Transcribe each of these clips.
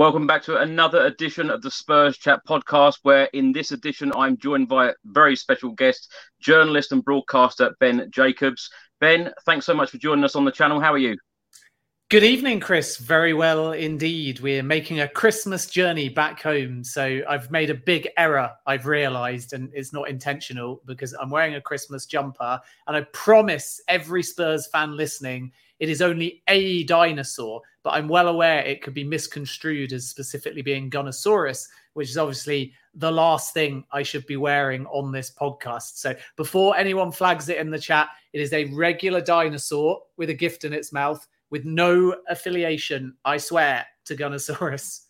Welcome back to another edition of the Spurs Chat podcast, where in this edition I'm joined by a very special guest, journalist and broadcaster Ben Jacobs. Ben, thanks so much for joining us on the channel. How are you? Good evening, Chris. Very well indeed. We're making a Christmas journey back home. So I've made a big error, I've realized, and it's not intentional because I'm wearing a Christmas jumper. And I promise every Spurs fan listening it is only a dinosaur, but I'm well aware it could be misconstrued as specifically being Gunnersaurus, which is obviously the last thing I should be wearing on this podcast. So before anyone flags it in the chat, it is a regular dinosaur with a gift in its mouth with no affiliation, I swear, to Gunnersaurus.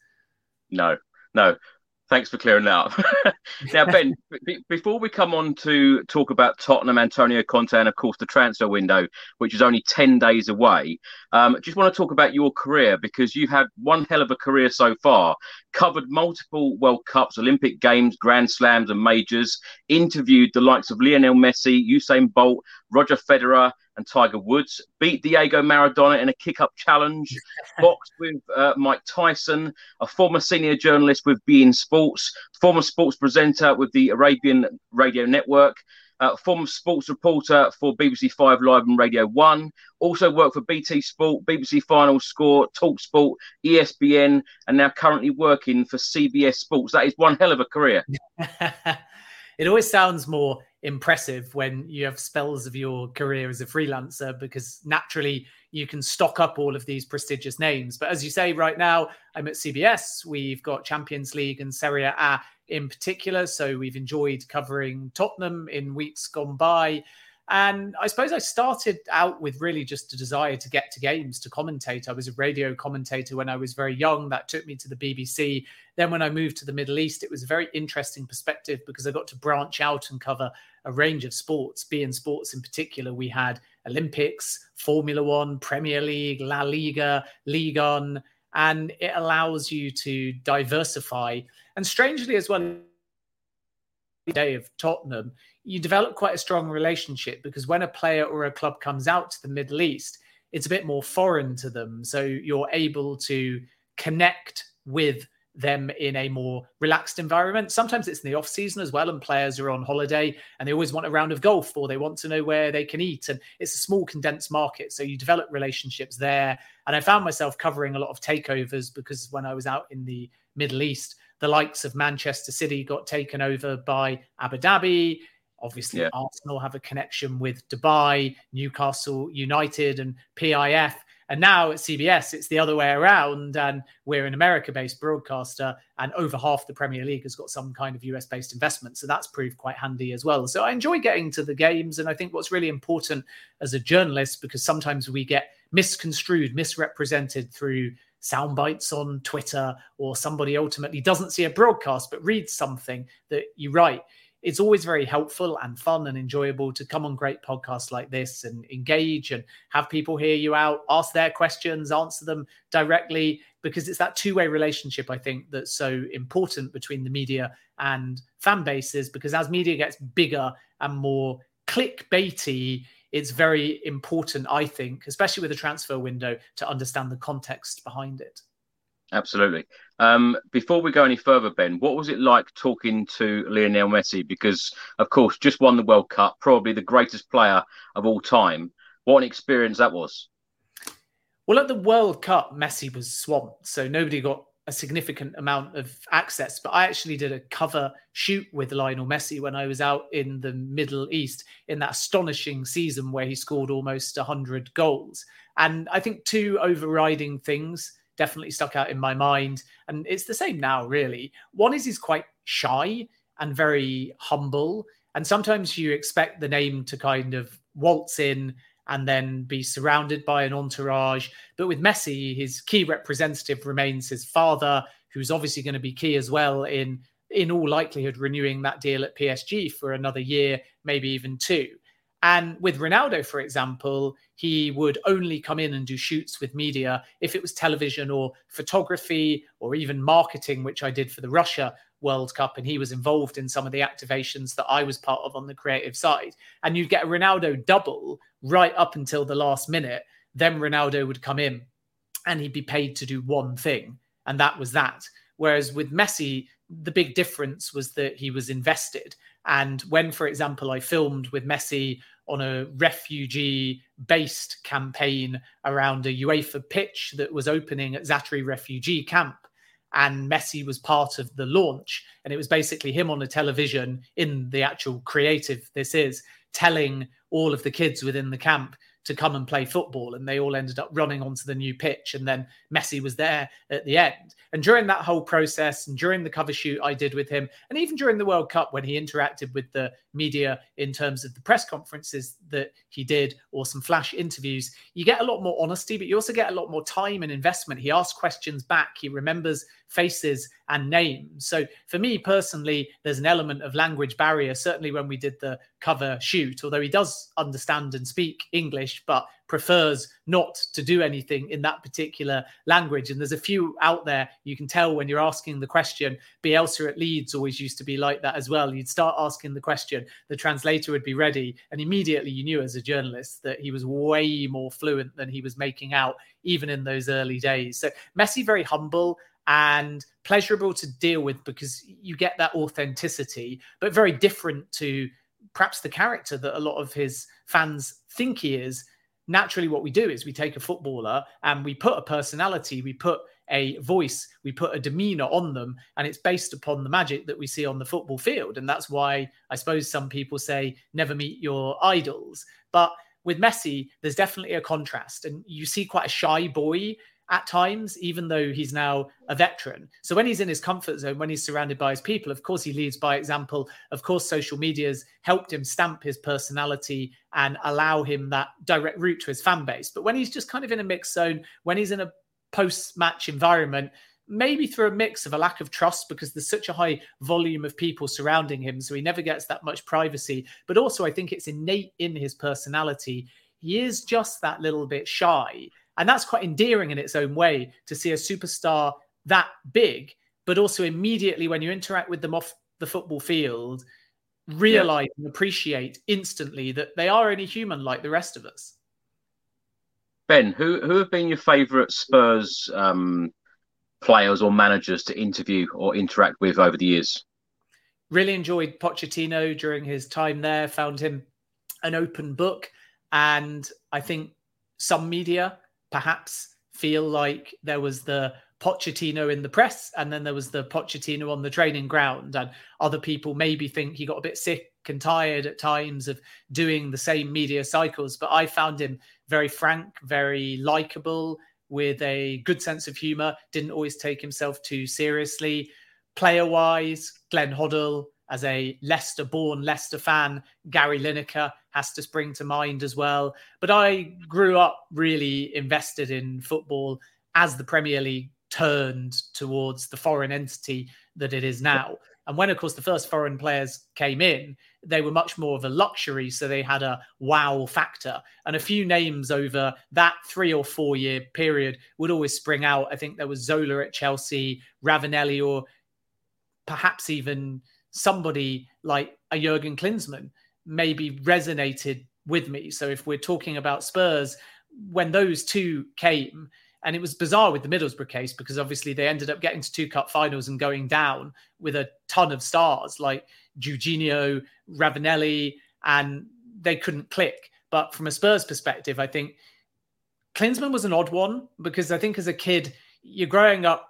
No, no. Thanks for clearing that up. now, Ben, b- before we come on to talk about Tottenham, Antonio Conte, and of course the transfer window, which is only 10 days away, um, just want to talk about your career because you've had one hell of a career so far, covered multiple World Cups, Olympic Games, Grand Slams, and majors, interviewed the likes of Lionel Messi, Usain Bolt, Roger Federer, and Tiger Woods, beat Diego Maradona in a kick up challenge, boxed with uh, Mike Tyson, a former senior journalist with beIN Sports, former sports presenter with the Arabian Radio Network. Uh, former sports reporter for BBC Five Live and Radio One. Also worked for BT Sport, BBC Final Score, Talk Sport, ESPN, and now currently working for CBS Sports. That is one hell of a career. it always sounds more impressive when you have spells of your career as a freelancer because naturally you can stock up all of these prestigious names. But as you say, right now I'm at CBS. We've got Champions League and Serie A in particular. So we've enjoyed covering Tottenham in weeks gone by. And I suppose I started out with really just a desire to get to games, to commentate. I was a radio commentator when I was very young. That took me to the BBC. Then, when I moved to the Middle East, it was a very interesting perspective because I got to branch out and cover a range of sports. beIN Sports, in particular, we had Olympics, Formula One, Premier League, La Liga, Ligue 1, and it allows you to diversify. And strangely, as well, day of Tottenham, you develop quite a strong relationship because when a player or a club comes out to the Middle East, it's a bit more foreign to them. So you're able to connect with them in a more relaxed environment. Sometimes it's in the off season as well, and players are on holiday and they always want a round of golf or they want to know where they can eat. And it's a small condensed market. So you develop relationships there. And I found myself covering a lot of takeovers because when I was out in the Middle East, the likes of Manchester City got taken over by Abu Dhabi. Obviously, yeah. Arsenal have a connection with Dubai, Newcastle United, and PIF. And now at CBS, it's the other way around. And we're an America based broadcaster, and over half the Premier League has got some kind of US based investment. So that's proved quite handy as well. So I enjoy getting to the games. And I think what's really important as a journalist, because sometimes we get misconstrued, misrepresented through sound bites on Twitter, or somebody ultimately doesn't see a broadcast but reads something that you write it's always very helpful and fun and enjoyable to come on great podcasts like this and engage and have people hear you out, ask their questions, answer them directly, because it's that two way relationship, I think, that's so important between the media and fan bases. Because as media gets bigger and more clickbaity, it's very important, I think, especially with the transfer window, to understand the context behind it. Absolutely. Um, before we go any further, Ben, what was it like talking to Lionel Messi? Because, of course, just won the World Cup, probably the greatest player of all time. What an experience that was. Well, at the World Cup, Messi was swamped, so nobody got a significant amount of access. But I actually did a cover shoot with Lionel Messi when I was out in the Middle East in that astonishing season where he scored almost 100 goals. And I think two overriding things definitely stuck out in my mind. And it's the same now, really. One is he's quite shy and very humble. And sometimes you expect the name to kind of waltz in and then be surrounded by an entourage. But with Messi, his key representative remains his father, who's obviously going to be key as well in in all likelihood renewing that deal at PSG for another year, maybe even two. And with Ronaldo, for example, he would only come in and do shoots with media if it was television or photography or even marketing, which I did for the Russia World Cup. And he was involved in some of the activations that I was part of on the creative side. And you'd get a Ronaldo double right up until the last minute. Then Ronaldo would come in and he'd be paid to do one thing. And that was that. Whereas with Messi, the big difference was that he was invested. And when, for example, I filmed with Messi on a refugee based campaign around a UEFA pitch that was opening at Zaatari refugee camp, and Messi was part of the launch. And it was basically him on a television in the actual creative, this is telling all of the kids within the camp to come and play football. And they all ended up running onto the new pitch. And then Messi was there at the end. And during that whole process and during the cover shoot I did with him, and even during the World Cup when he interacted with the media in terms of the press conferences that he did or some flash interviews, you get a lot more honesty, but you also get a lot more time and investment. He asks questions back, he remembers faces and names. So for me personally, there's an element of language barrier, certainly when we did the cover shoot, although he does understand and speak English, but prefers not to do anything in that particular language. And there's a few out there you can tell when you're asking the question. Bielsa at Leeds always used to be like that as well. You'd start asking the question, the translator would be ready, and immediately you knew as a journalist that he was way more fluent than he was making out, even in those early days. So Messi, very humble and pleasurable to deal with because you get that authenticity, but very different to perhaps the character that a lot of his fans think he is. Naturally, what we do is we take a footballer and we put a personality, we put a voice, we put a demeanor on them, and it's based upon the magic that we see on the football field. And that's why I suppose some people say never meet your idols. But with Messi, there's definitely a contrast, and you see quite a shy boy at times, even though he's now a veteran. So when he's in his comfort zone, when he's surrounded by his people, of course he leads by example. Of course, social media's helped him stamp his personality and allow him that direct route to his fan base. But when he's just kind of in a mixed zone, when he's in a post-match environment, maybe through a mix of a lack of trust because there's such a high volume of people surrounding him, so he never gets that much privacy. But also, I think it's innate in his personality. He is just that little bit shy. And that's quite endearing in its own way to see a superstar that big, but also immediately when you interact with them off the football field, realize yeah. and appreciate instantly that they are only human like the rest of us. Ben, who who have been your favourite Spurs um, players or managers to interview or interact with over the years? Really enjoyed Pochettino during his time there. Found him an open book, and I think some media perhaps feel like there was the Pochettino in the press, and then there was the Pochettino on the training ground, and other people maybe think he got a bit sick and tired at times of doing the same media cycles, but I found him very frank, very likable, with a good sense of humor, didn't always take himself too seriously. Player wise, Glenn Hoddle, as a Leicester born Leicester fan, Gary Lineker has to spring to mind as well. But I grew up really invested in football as the Premier League turned towards the foreign entity that it is now. And when, of course, the first foreign players came in, they were much more of a luxury. So they had a wow factor. And a few names over that three or four year period would always spring out. I think there was Zola at Chelsea, Ravanelli, or perhaps even somebody like a Jurgen Klinsmann maybe resonated with me. So if we're talking about Spurs, when those two came, and it was bizarre with the Middlesbrough case because obviously they ended up getting to two cup finals and going down with a ton of stars like Juninho, Ravanelli, and they couldn't click. But from a Spurs perspective, I think Klinsmann was an odd one because I think as a kid, you're growing up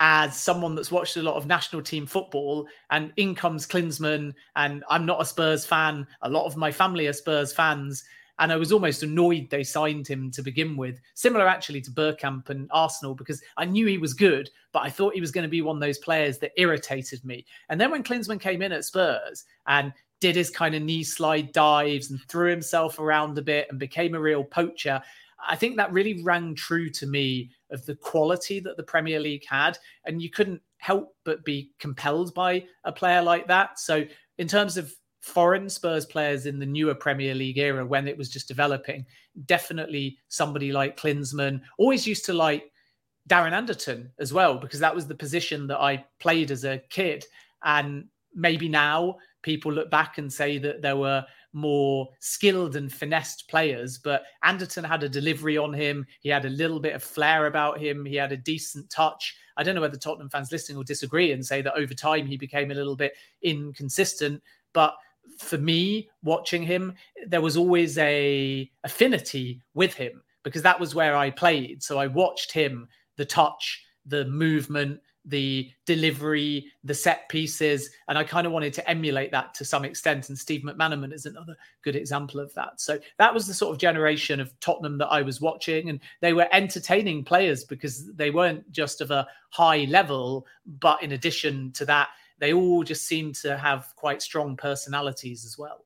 as someone that's watched a lot of national team football, and in comes Klinsmann, and I'm not a Spurs fan. A lot of my family are Spurs fans, and I was almost annoyed they signed him to begin with. Similar actually to Bergkamp and Arsenal because I knew he was good, but I thought he was going to be one of those players that irritated me. And then when Klinsmann came in at Spurs and did his kind of knee slide dives and threw himself around a bit and became a real poacher, I think that really rang true to me of the quality that the Premier League had. And you couldn't help but be compelled by a player like that. So, in terms of foreign Spurs players in the newer Premier League era when it was just developing. Definitely somebody like Klinsmann. Always used to like Darren Anderton as well, because that was the position that I played as a kid. And maybe now people look back and say that there were more skilled and finessed players, but Anderton had a delivery on him. He had a little bit of flair about him. He had a decent touch. I don't know whether Tottenham fans listening will disagree and say that over time he became a little bit inconsistent, but for me watching him there was always a affinity with him because that was where i played so i watched him the touch the movement the delivery the set pieces and i kind of wanted to emulate that to some extent and steve mcmanaman is another good example of that so that was the sort of generation of tottenham that i was watching and they were entertaining players because they weren't just of a high level but in addition to that they all just seemed to have quite strong personalities as well.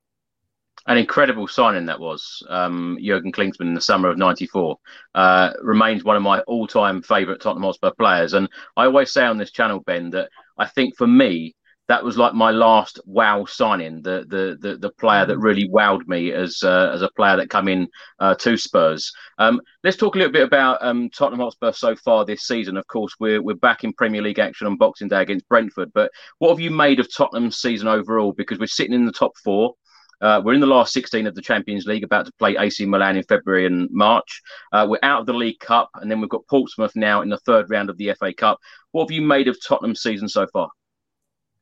An incredible signing that was. Um, Jurgen Klinsmann in the summer of '94 uh, remains one of my all-time favourite Tottenham Hotspur players, and I always say on this channel, Ben, that I think for me that was like my last wow signing, the the the, the player that really wowed me as uh, as a player that come in uh, to Spurs. Um, let's talk a little bit about um, Tottenham Hotspur so far this season. Of course, we're we're back in Premier League action on Boxing Day against Brentford. But what have you made of Tottenham's season overall? Because we're sitting in the top four. Uh, we're in the last 16 of the Champions League, about to play AC Milan in February and March. Uh, we're out of the League Cup, and then we've got Portsmouth now in the third round of the FA Cup. What have you made of Tottenham's season so far?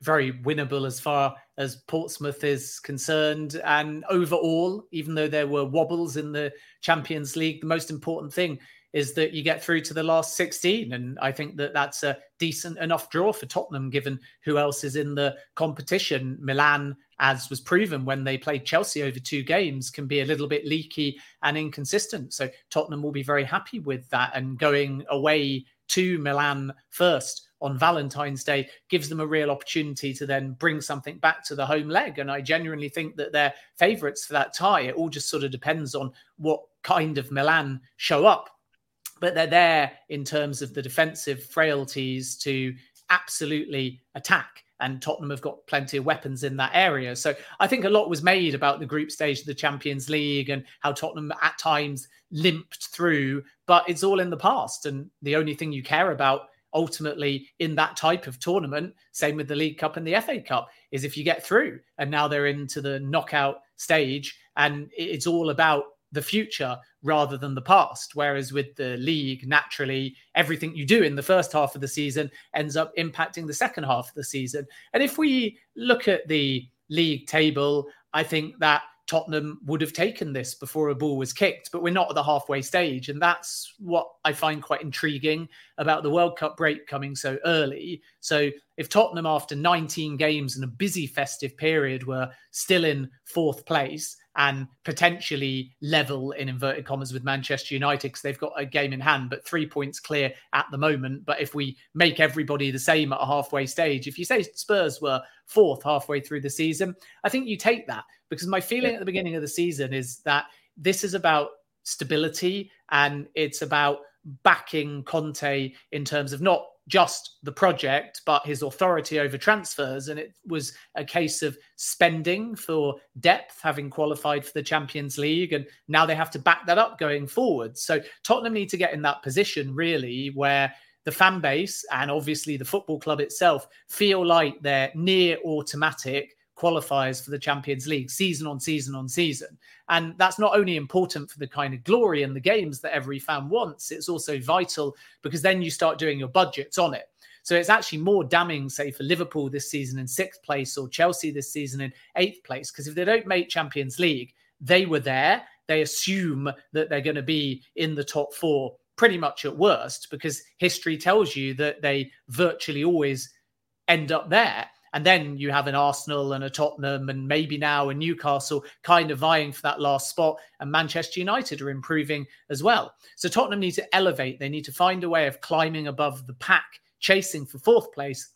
very winnable as far as Portsmouth is concerned. And overall, even though there were wobbles in the Champions League, the most important thing is that you get through to the last 16. And I think that that's a decent enough draw for Tottenham, given who else is in the competition. Milan, as was proven when they played Chelsea over two games, can be a little bit leaky and inconsistent. So Tottenham will be very happy with that. And going away to Milan first on Valentine's Day gives them a real opportunity to then bring something back to the home leg. And I genuinely think that they're favourites for that tie. It all just sort of depends on what kind of Milan show up. But they're there in terms of the defensive frailties to absolutely attack. And Tottenham have got plenty of weapons in that area. So I think a lot was made about the group stage of the Champions League and how Tottenham at times limped through, but it's all in the past. And the only thing you care about ultimately in that type of tournament, same with the League Cup and the FA Cup, is if you get through. And now they're into the knockout stage, and it's all about the future rather than the past. Whereas with the league, naturally, everything you do in the first half of the season ends up impacting the second half of the season. And if we look at the league table, I think that Tottenham would have taken this before a ball was kicked, but we're not at the halfway stage. And that's what I find quite intriguing about the World Cup break coming so early. So if Tottenham, after 19 games and a busy festive period, were still in fourth place, and potentially level in inverted commas with Manchester United because they've got a game in hand, but three points clear at the moment. But if we make everybody the same at a halfway stage, if you say Spurs were fourth halfway through the season, I think you take that because my feeling yeah. at the beginning of the season is that this is about stability and it's about backing Conte in terms of not just the project, but his authority over transfers. And it was a case of spending for depth, having qualified for the Champions League. And now they have to back that up going forward. So Tottenham need to get in that position, really, where the fan base and obviously the football club itself feel like they're near automatic qualifiers for the Champions League season on season on season. And that's not only important for the kind of glory and the games that every fan wants, it's also vital because then you start doing your budgets on it. So it's actually more damning, say, for Liverpool this season in sixth place or Chelsea this season in eighth place. Because if they don't make Champions League, they were there. They assume that they're going to be in the top four pretty much at worst because history tells you that they virtually always end up there. And then you have an Arsenal and a Tottenham and maybe now a Newcastle kind of vying for that last spot. And Manchester United are improving as well. So Tottenham need to elevate. They need to find a way of climbing above the pack, chasing for fourth place.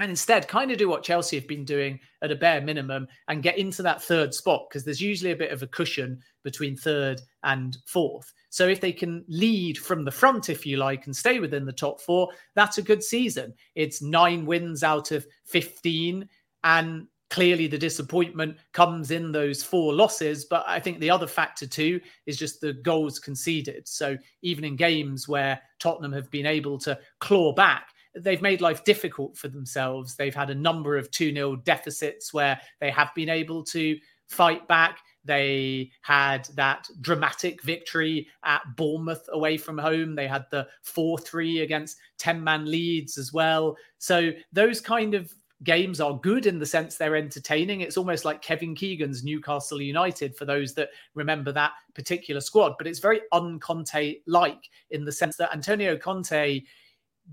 And instead, kind of do what Chelsea have been doing at a bare minimum and get into that third spot because there's usually a bit of a cushion between third and fourth. So if they can lead from the front, if you like, and stay within the top four, that's a good season. It's nine wins out of 15. And clearly the disappointment comes in those four losses. But I think the other factor too is just the goals conceded. So even in games where Tottenham have been able to claw back, they've made life difficult for themselves. They've had a number of 2 0 deficits where they have been able to fight back. They had that dramatic victory at Bournemouth away from home. They had the 4 3 against 10 man Leeds as well. So, those kind of games are good in the sense they're entertaining. It's almost like Kevin Keegan's Newcastle United for those that remember that particular squad, but it's very un Conte like in the sense that Antonio Conte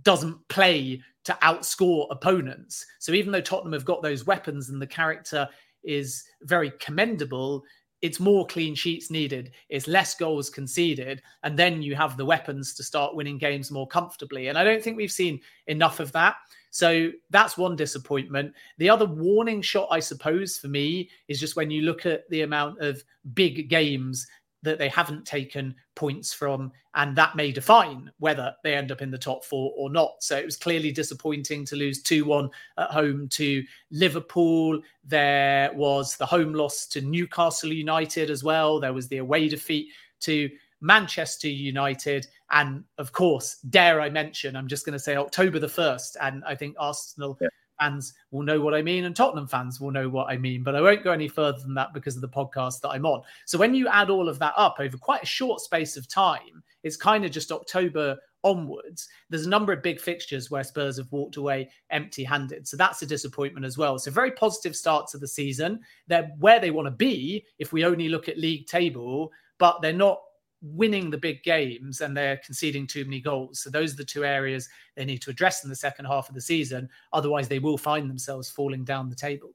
doesn't play to outscore opponents. So even though Tottenham have got those weapons and the character is very commendable, it's more clean sheets needed, it's less goals conceded, and then you have the weapons to start winning games more comfortably. And I don't think we've seen enough of that. So that's one disappointment. The other warning shot, I suppose, for me is just when you look at the amount of big games that they haven't taken points from, and that may define whether they end up in the top four or not. So it was clearly disappointing to lose 2 1 at home to Liverpool. There was the home loss to Newcastle United as well. There was the away defeat to Manchester United. And of course, dare I mention, I'm just going to say October the 1st. And I think Arsenal. Yeah fans will know what I mean, and Tottenham fans will know what I mean. But I won't go any further than that because of the podcast that I'm on. So when you add all of that up over quite a short space of time, it's kind of just October onwards. There's a number of big fixtures where Spurs have walked away empty handed. So that's a disappointment as well. So very positive start to the season. They're where they want to be if we only look at league table, but they're not winning the big games and they're conceding too many goals. So those are the two areas they need to address in the second half of the season. Otherwise, they will find themselves falling down the table.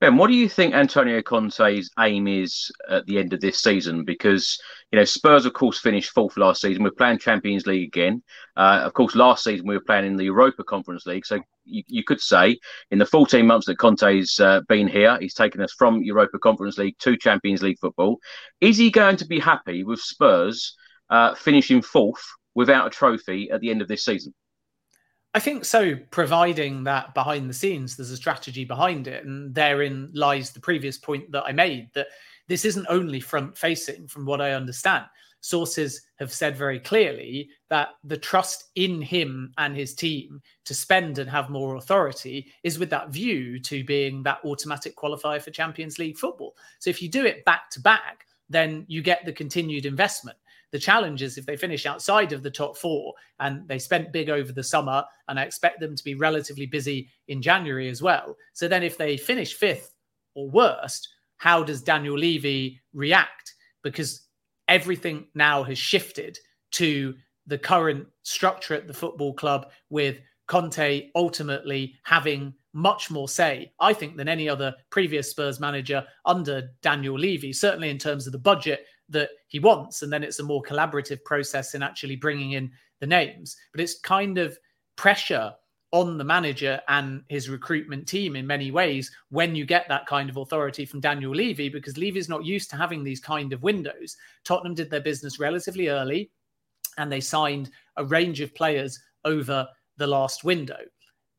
Ben, what do you think Antonio Conte's aim is at the end of this season? Because you know Spurs, of course, finished fourth last season. We're playing Champions League again. Uh, of course, last season we were playing in the Europa Conference League. So you, you could say in the 14 months that Conte's uh, been here, he's taken us from Europa Conference League to Champions League football. Is he going to be happy with Spurs uh, finishing fourth without a trophy at the end of this season? I think so, providing that behind the scenes there's a strategy behind it. And therein lies the previous point that I made that this isn't only front facing, from what I understand. Sources have said very clearly that the trust in him and his team to spend and have more authority is with that view to being that automatic qualifier for Champions League football. So if you do it back to back, then you get the continued investment. The challenge is if they finish outside of the top four and they spent big over the summer, and I expect them to be relatively busy in January as well. So then if they finish fifth or worst, how does Daniel Levy react? Because everything now has shifted to the current structure at the football club with Conte ultimately having much more say, I think, than any other previous Spurs manager under Daniel Levy, certainly in terms of the budget that he wants. And then it's a more collaborative process in actually bringing in the names. But it's kind of pressure on the manager and his recruitment team in many ways when you get that kind of authority from Daniel Levy, because Levy is not used to having these kind of windows. Tottenham did their business relatively early and they signed a range of players over the last window.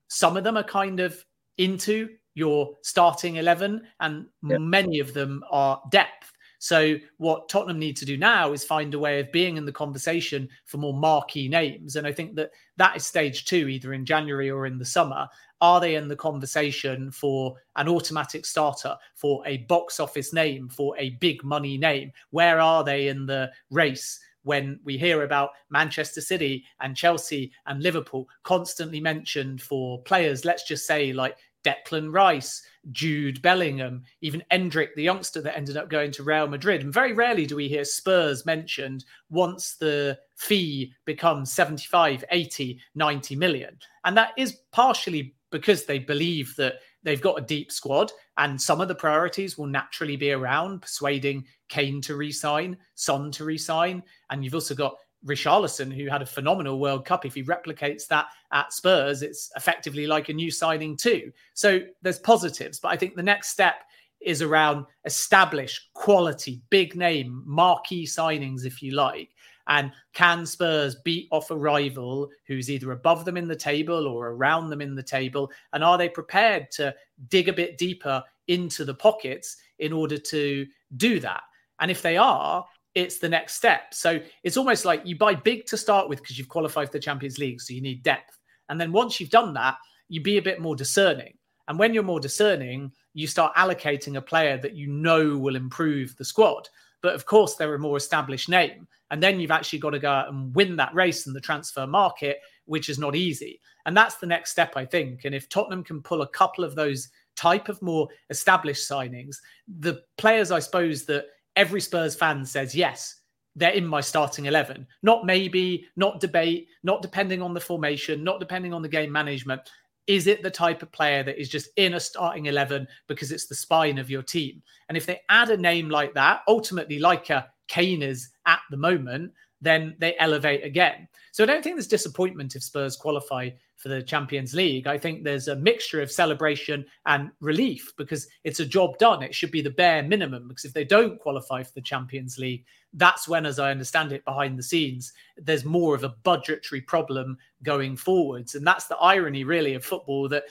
Some of them are kind of into your starting 11, and yep. many of them are depth. So what Tottenham need to do now is find a way of being in the conversation for more marquee names. And I think that that is stage two, either in January or in the summer. Are they in the conversation for an automatic starter, for a box office name, for a big money name? Where are they in the race? when we hear about Manchester City and Chelsea and Liverpool constantly mentioned for players, let's just say like Declan Rice, Jude Bellingham, even Endrick, the youngster that ended up going to Real Madrid. And very rarely do we hear Spurs mentioned once the fee becomes 75, 80, 90 million. And that is partially because they believe that they've got a deep squad and some of the priorities will naturally be around persuading Kane to resign, Son to resign. And you've also got Richarlison, who had a phenomenal World Cup. If he replicates that at Spurs, it's effectively like a new signing too. So there's positives, but I think the next step is around establish quality, big name, marquee signings, if you like. And can Spurs beat off a rival who's either above them in the table or around them in the table? And are they prepared to dig a bit deeper into the pockets in order to do that? And if they are, it's the next step. So it's almost like you buy big to start with because you've qualified for the Champions League, so you need depth. And then once you've done that, you be a bit more discerning. And when you're more discerning, you start allocating a player that you know will improve the squad. But of course, they're a more established name. And then you've actually got to go out and win that race in the transfer market, which is not easy. And that's the next step, I think. And if Tottenham can pull a couple of those type of more established signings, the players, I suppose, that every Spurs fan says, yes, they're in my starting 11. Not maybe, not debate, not depending on the formation, not depending on the game management. Is it the type of player that is just in a starting 11 because it's the spine of your team? And if they add a name like that, ultimately, like a Kane is at the moment, then they elevate again. So I don't think there's disappointment if Spurs qualify for the Champions League. I think there's a mixture of celebration and relief because it's a job done. It should be the bare minimum because if they don't qualify for the Champions League, that's when, as I understand it behind the scenes, there's more of a budgetary problem going forwards. And that's the irony, really, of football that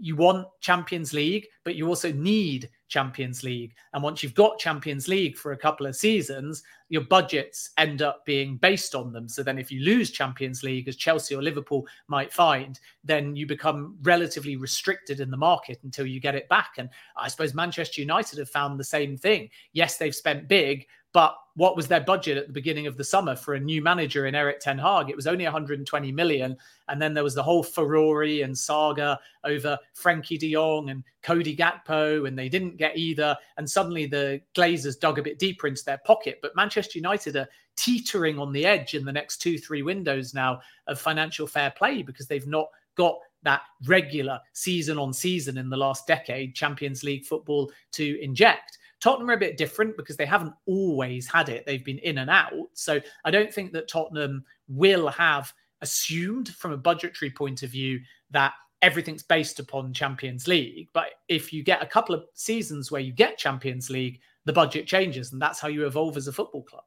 you want Champions League, but you also need Champions League. And once you've got Champions League for a couple of seasons, your budgets end up being based on them. So then if you lose Champions League, as Chelsea or Liverpool might find, then you become relatively restricted in the market until you get it back. And I suppose Manchester United have found the same thing. Yes, they've spent big, but what was their budget at the beginning of the summer for a new manager in Erik Ten Hag? It was only 120 million. And then there was the whole Ferrari and saga over Frenkie de Jong and Cody Gakpo, and they didn't get either. And suddenly the Glazers dug a bit deeper into their pocket. But Manchester United are teetering on the edge in the next two, three windows now of financial fair play because they've not got that regular season on season in the last decade Champions League football to inject. Tottenham are a bit different because they haven't always had it. They've been in and out. So I don't think that Tottenham will have assumed from a budgetary point of view that everything's based upon Champions League. But if you get a couple of seasons where you get Champions League, the budget changes. And that's how you evolve as a football club.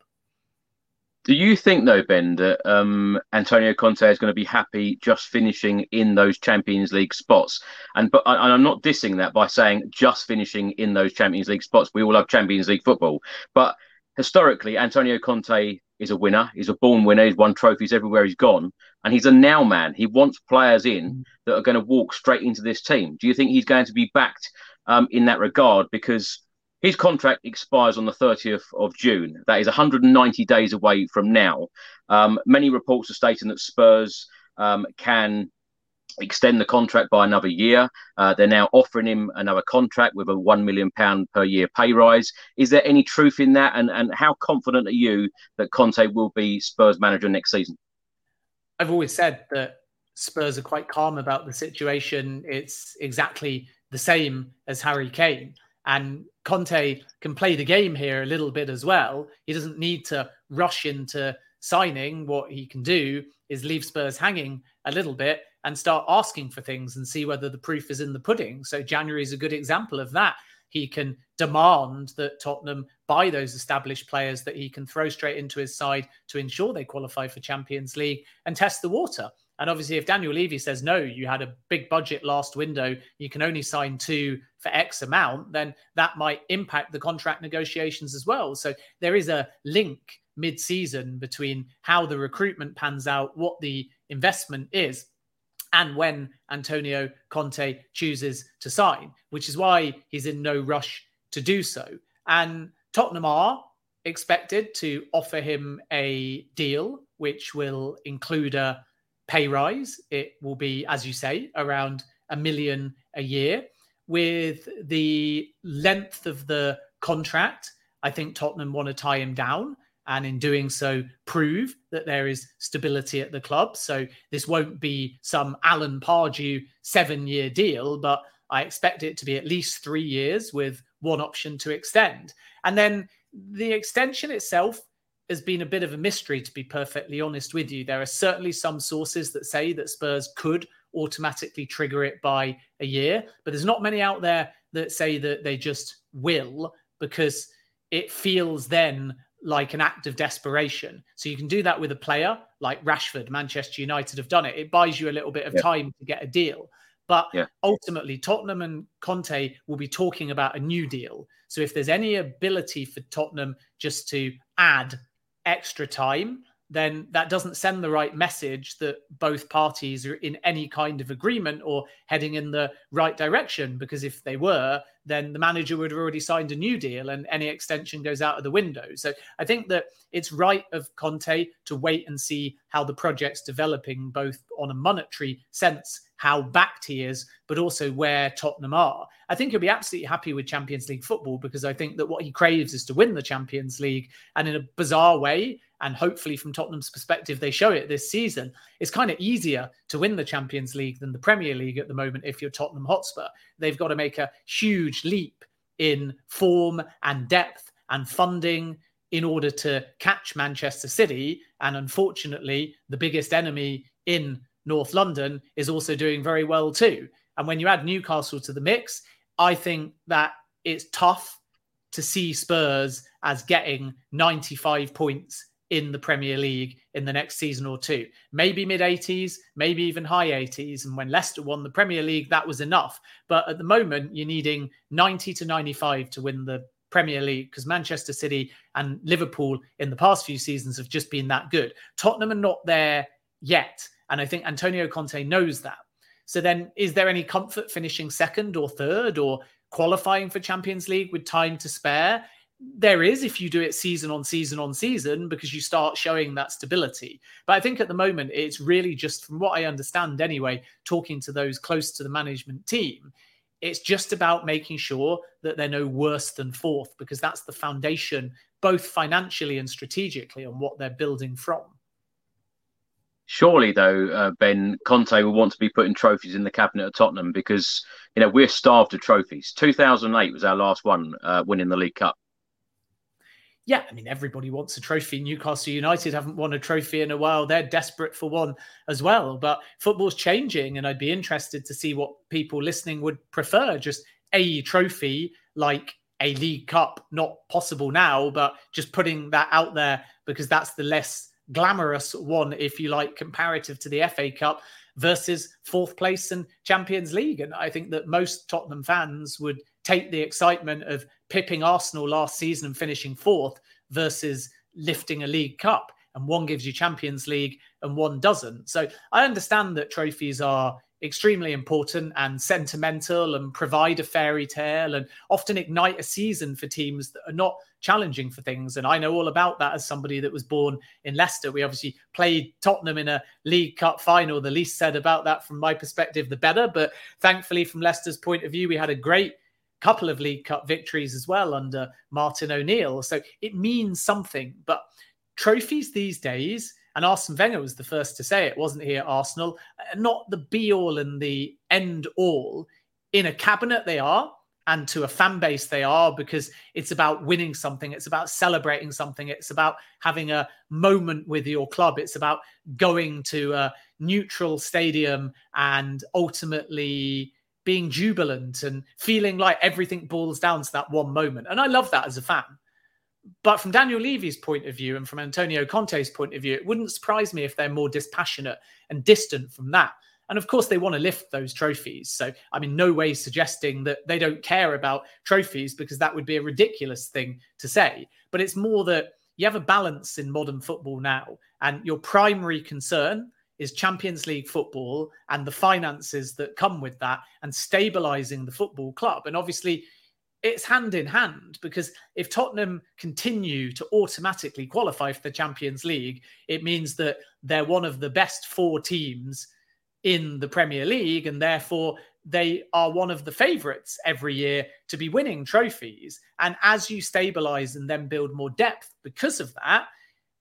Do you think, though, Ben, that um, Antonio Conte is going to be happy just finishing in those Champions League spots? And but and I'm not dissing that by saying just finishing in those Champions League spots. We all love Champions League football, but historically, Antonio Conte is a winner. He's a born winner. He's won trophies everywhere he's gone, and he's a now man. He wants players in that are going to walk straight into this team. Do you think he's going to be backed um, in that regard? Because his contract expires on the 30th of June. That is 190 days away from now. Um, many reports are stating that Spurs um, can extend the contract by another year. Uh, they're now offering him another contract with a one million pound per year pay rise. Is there any truth in that? And and how confident are you that Conte will be Spurs manager next season? I've always said that Spurs are quite calm about the situation. It's exactly the same as Harry Kane. And Conte can play the game here a little bit as well. He doesn't need to rush into signing. What he can do is leave Spurs hanging a little bit and start asking for things and see whether the proof is in the pudding. So January is a good example of that. He can demand that Tottenham buy those established players that he can throw straight into his side to ensure they qualify for Champions League and test the water. And obviously, if Daniel Levy says, no, you had a big budget last window, you can only sign two for X amount, then that might impact the contract negotiations as well. So there is a link mid season between how the recruitment pans out, what the investment is, and when Antonio Conte chooses to sign, which is why he's in no rush to do so. And Tottenham are expected to offer him a deal which will include a pay rise. It will be, as you say, around a million a year. With the length of the contract, I think Tottenham want to tie him down and in doing so prove that there is stability at the club. So this won't be some Alan Pardew seven year deal, but I expect it to be at least three years with one option to extend. And then the extension itself has been a bit of a mystery, to be perfectly honest with you. There are certainly some sources that say that Spurs could automatically trigger it by a year, but there's not many out there that say that they just will because it feels then like an act of desperation. So you can do that with a player like Rashford, Manchester United have done it. It buys you a little bit of yeah. time to get a deal. But yeah. ultimately, Tottenham and Conte will be talking about a new deal. So if there's any ability for Tottenham just to add extra time, then that doesn't send the right message that both parties are in any kind of agreement or heading in the right direction. Because if they were, then the manager would have already signed a new deal and any extension goes out of the window. So I think that it's right of Conte to wait and see how the project's developing, both on a monetary sense, how backed he is, but also where Tottenham are. I think he'll be absolutely happy with Champions League football because I think that what he craves is to win the Champions League. And in a bizarre way, and hopefully from Tottenham's perspective, they show it this season. It's kind of easier to win the Champions League than the Premier League at the moment if you're Tottenham Hotspur. They've got to make a huge leap in form and depth and funding in order to catch Manchester City. And unfortunately, the biggest enemy in North London is also doing very well too. And when you add Newcastle to the mix, I think that it's tough to see Spurs as getting 95 points in the Premier League in the next season or two. Maybe mid 80s, maybe even high 80s. And when Leicester won the Premier League, that was enough. But at the moment, you're needing 90 to 95 to win the Premier League because Manchester City and Liverpool in the past few seasons have just been that good. Tottenham are not there yet. And I think Antonio Conte knows that. So then, is there any comfort finishing second or third or qualifying for Champions League with time to spare? there is if you do it season on season on season because you start showing that stability. But I think at the moment it's really just from what I understand anyway, talking to those close to the management team, it's just about making sure that they're no worse than fourth because that's the foundation, both financially and strategically, on what they're building from. Surely, though, uh, Ben Conte will want to be putting trophies in the cabinet of Tottenham because you know we're starved of trophies. 2008 was our last one, uh, winning the League Cup yeah, I mean, everybody wants a trophy. Newcastle United haven't won a trophy in a while. They're desperate for one as well. But football's changing, and I'd be interested to see what people listening would prefer just a trophy like a League Cup, not possible now, but just putting that out there because that's the less glamorous one, if you like, comparative to the FA Cup versus fourth place and Champions League. And I think that most Tottenham fans would take the excitement of pipping Arsenal last season and finishing fourth versus lifting a League Cup. And one gives you Champions League and one doesn't. So I understand that trophies are extremely important and sentimental and provide a fairy tale and often ignite a season for teams that are not challenging for things. And I know all about that as somebody that was born in Leicester. We obviously played Tottenham in a League Cup final. The least said about that from my perspective, the better. But thankfully, from Leicester's point of view, we had a great couple of League Cup victories as well under Martin O'Neill. So it means something. But trophies these days, and Arsene Wenger was the first to say it, wasn't he, at Arsenal? Uh, not the be all and the end all. In a cabinet, they are, and to a fan base, they are, because it's about winning something. It's about celebrating something. It's about having a moment with your club. It's about going to a neutral stadium and ultimately being jubilant and feeling like everything boils down to that one moment. And I love that as a fan. But from Daniel Levy's point of view and from Antonio Conte's point of view, it wouldn't surprise me if they're more dispassionate and distant from that. And of course, they want to lift those trophies. So I'm in no way suggesting that they don't care about trophies because that would be a ridiculous thing to say. But it's more that you have a balance in modern football now, and your primary concern is Champions League football and the finances that come with that and stabilizing the football club. And obviously, it's hand in hand because if Tottenham continue to automatically qualify for the Champions League, it means that they're one of the best four teams in the Premier League, and therefore they are one of the favourites every year to be winning trophies. And as you stabilise and then build more depth because of that,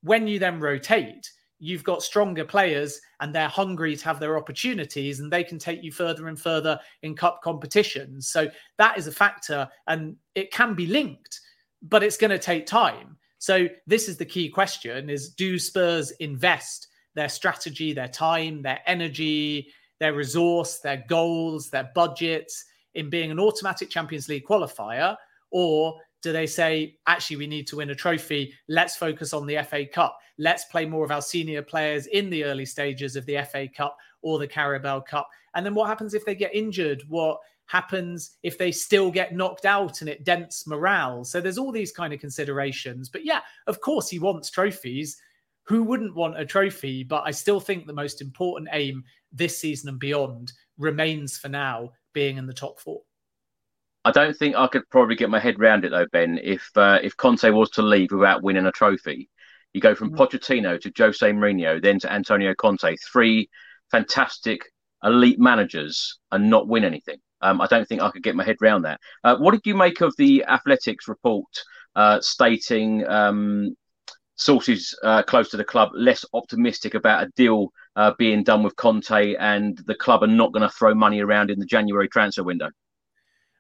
when you then rotate, you've got stronger players and they're hungry to have their opportunities and they can take you further and further in cup competitions. So that is a factor and it can be linked, but it's going to take time. So this is the key question is do Spurs invest their strategy, their time, their energy, their resource, their goals, their budgets in being an automatic Champions League qualifier or do they say, actually, we need to win a trophy? Let's focus on the FA Cup. Let's play more of our senior players in the early stages of the FA Cup or the Carabao Cup. And then what happens if they get injured? What happens if they still get knocked out and it dents morale? So there's all these kind of considerations. But yeah, of course, he wants trophies. Who wouldn't want a trophy? But I still think the most important aim this season and beyond remains for now being in the top four. I don't think I could probably get my head around it though, Ben. If uh, if Conte was to leave without winning a trophy, you go from mm-hmm. Pochettino to Jose Mourinho, then to Antonio Conte, three fantastic elite managers, and not win anything. Um, I don't think I could get my head around that. Uh, what did you make of the Athletic's report uh, stating um, sources uh, close to the club less optimistic about a deal uh, being done with Conte and the club are not going to throw money around in the January transfer window?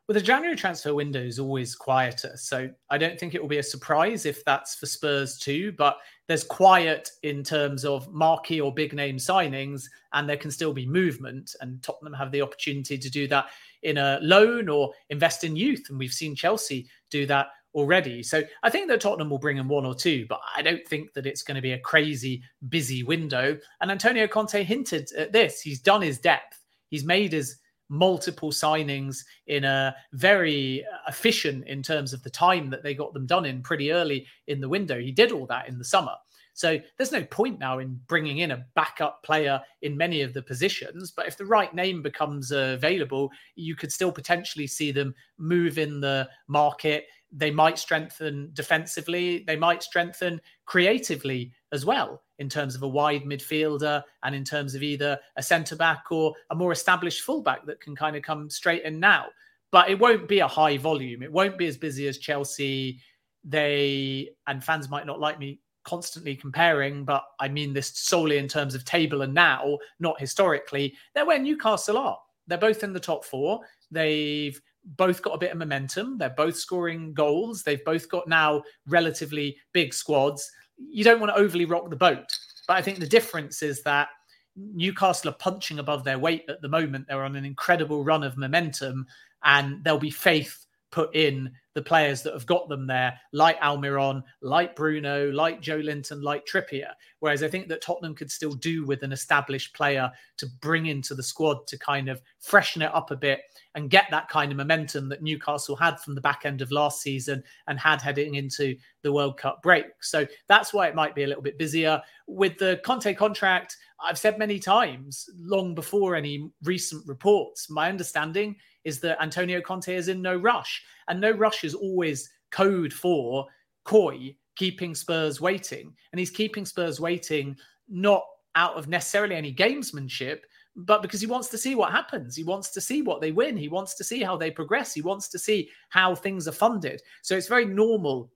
Well, the January transfer window is always quieter. So I don't think it will be a surprise if that's for Spurs too. But there's quiet in terms of marquee or big name signings, and there can still be movement. And Tottenham have the opportunity to do that in a loan or invest in youth. And we've seen Chelsea do that already. So I think that Tottenham will bring in one or two, but I don't think that it's going to be a crazy busy window. And Antonio Conte hinted at this. He's done his depth. He's made his multiple signings in a very efficient in terms of the time that they got them done in pretty early in the window. He did all that in the summer. So there's no point now in bringing in a backup player in many of the positions. But if the right name becomes available, you could still potentially see them move in the market. They might strengthen defensively, they might strengthen creatively as well in terms of a wide midfielder and in terms of either a centre back or a more established fullback that can kind of come straight in now. But it won't be a high volume. It won't be as busy as Chelsea. They and fans might not like me constantly comparing, but I mean this solely in terms of table and now, not historically. They're where Newcastle are. They're both in the top four. They've both got a bit of momentum. They're both scoring goals. They've both got now relatively big squads you don't want to overly rock the boat. But I think the difference is that Newcastle are punching above their weight at the moment. They're on an incredible run of momentum, and there'll be faith put in the players that have got them there, like Almiron, like Bruno, like Joelinton, like Trippier. Whereas I think that Tottenham could still do with an established player to bring into the squad to kind of freshen it up a bit and get that kind of momentum that Newcastle had from the back end of last season and had heading into the World Cup break. So that's why it might be a little bit busier. With the Conte contract, I've said many times, long before any recent reports, my understanding is that Antonio Conte is in no rush. And no rush is always code for coy, keeping Spurs waiting. And he's keeping Spurs waiting not out of necessarily any gamesmanship, but because he wants to see what happens. He wants to see what they win. He wants to see how they progress. He wants to see how things are funded. So it's very normal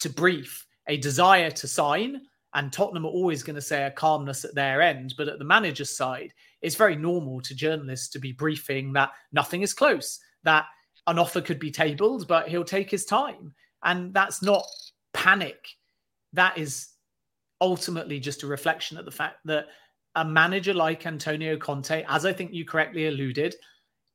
to brief a desire to sign. And Tottenham are always going to say a calmness at their end. But at the manager's side, it's very normal to journalists to be briefing that nothing is close, that an offer could be tabled, but he'll take his time. And that's not panic. That is ultimately just a reflection of the fact that a manager like Antonio Conte, as I think you correctly alluded,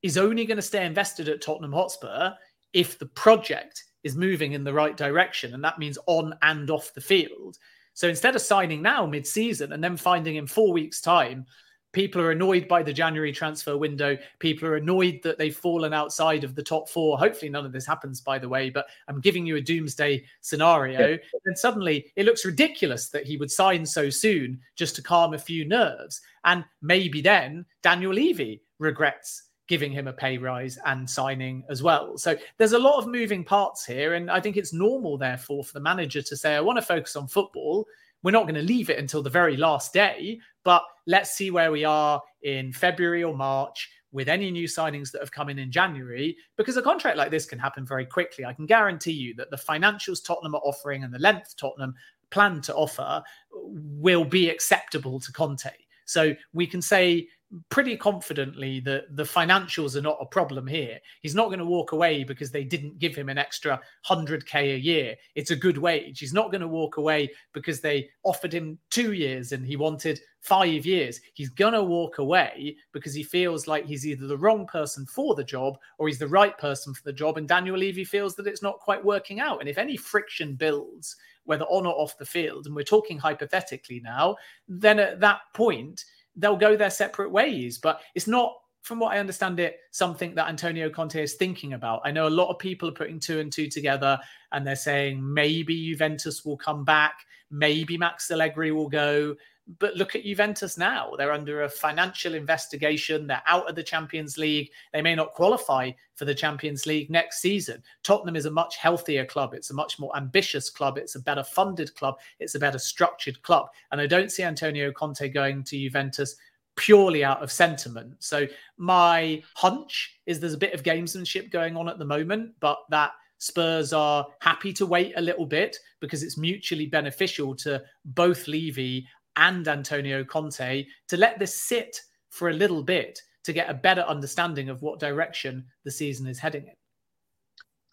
is only going to stay invested at Tottenham Hotspur if the project is moving in the right direction. And that means on and off the field. So instead of signing now mid season and then finding in four weeks' time People are annoyed by the January transfer window. People are annoyed that they've fallen outside of the top four. Hopefully, none of this happens, by the way, but I'm giving you a doomsday scenario. Yeah. And suddenly it looks ridiculous that he would sign so soon just to calm a few nerves. And maybe then Daniel Levy regrets giving him a pay rise and signing as well. So there's a lot of moving parts here. And I think it's normal, therefore, for the manager to say, I want to focus on football. We're not going to leave it until the very last day, but let's see where we are in February or March with any new signings that have come in in January, because a contract like this can happen very quickly. I can guarantee you that the financials Tottenham are offering and the length Tottenham plan to offer will be acceptable to Conte. So we can say pretty confidently that the financials are not a problem here. He's not going to walk away because they didn't give him an extra 100k a year. It's a good wage. He's not going to walk away because they offered him 2 years and he wanted 5 years. He's going to walk away because he feels like he's either the wrong person for the job or he's the right person for the job and Daniel Levy feels that it's not quite working out. And if any friction builds whether on or off the field and we're talking hypothetically now, then at that point they'll go their separate ways. But it's not, from what I understand it, something that Antonio Conte is thinking about. I know a lot of people are putting two and two together and they're saying maybe Juventus will come back, maybe Max Allegri will go. But look at Juventus now. They're under a financial investigation. They're out of the Champions League. They may not qualify for the Champions League next season. Tottenham is a much healthier club. It's a much more ambitious club. It's a better funded club. It's a better structured club. And I don't see Antonio Conte going to Juventus purely out of sentiment. So my hunch is there's a bit of gamesmanship going on at the moment, but that Spurs are happy to wait a little bit because it's mutually beneficial to both Levy and Antonio Conte to let this sit for a little bit to get a better understanding of what direction the season is heading in.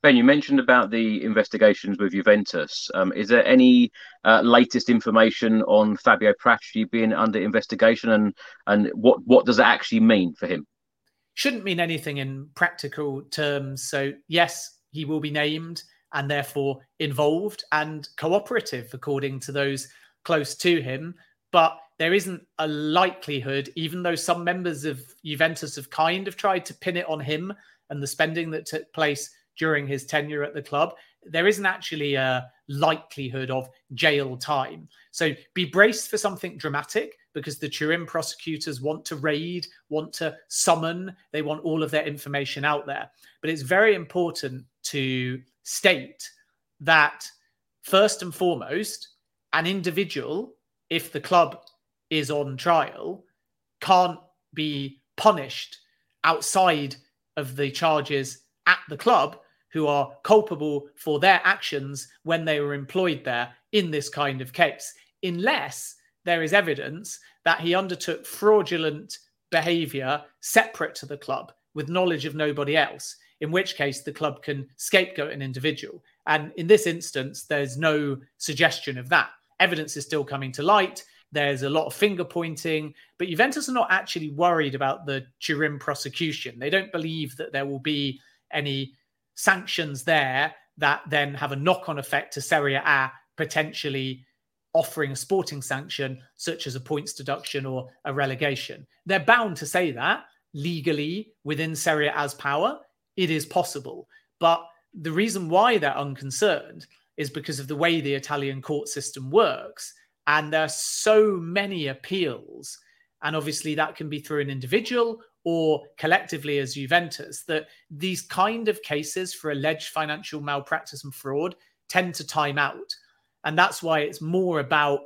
Ben, you mentioned about the investigations with Juventus. Um, is there any uh, latest information on Fabio Paratici being under investigation, and and what what does it actually mean for him? Shouldn't mean anything in practical terms. So yes, he will be named and therefore involved and cooperative, according to those close to him but there isn't a likelihood, even though some members of Juventus have kind of tried to pin it on him and the spending that took place during his tenure at the club, there isn't actually a likelihood of jail time. So be braced for something dramatic because the Turin prosecutors want to raid, want to summon, they want all of their information out there. But it's very important to state that, first and foremost, an individual if the club is on trial, can't be punished outside of the charges at the club who are culpable for their actions when they were employed there in this kind of case, unless there is evidence that he undertook fraudulent behavior separate to the club with knowledge of nobody else, in which case the club can scapegoat an individual. And in this instance, there's no suggestion of that evidence is still coming to light. There's a lot of finger pointing, but Juventus are not actually worried about the Turin prosecution. They don't believe that there will be any sanctions there that then have a knock on effect to Serie A potentially offering a sporting sanction such as a points deduction or a relegation. They're bound to say that legally within Serie A's power. It is possible. But the reason why they're unconcerned is because of the way the Italian court system works. And there are so many appeals. And obviously, that can be through an individual or collectively as Juventus, that these kind of cases for alleged financial malpractice and fraud tend to time out. And that's why it's more about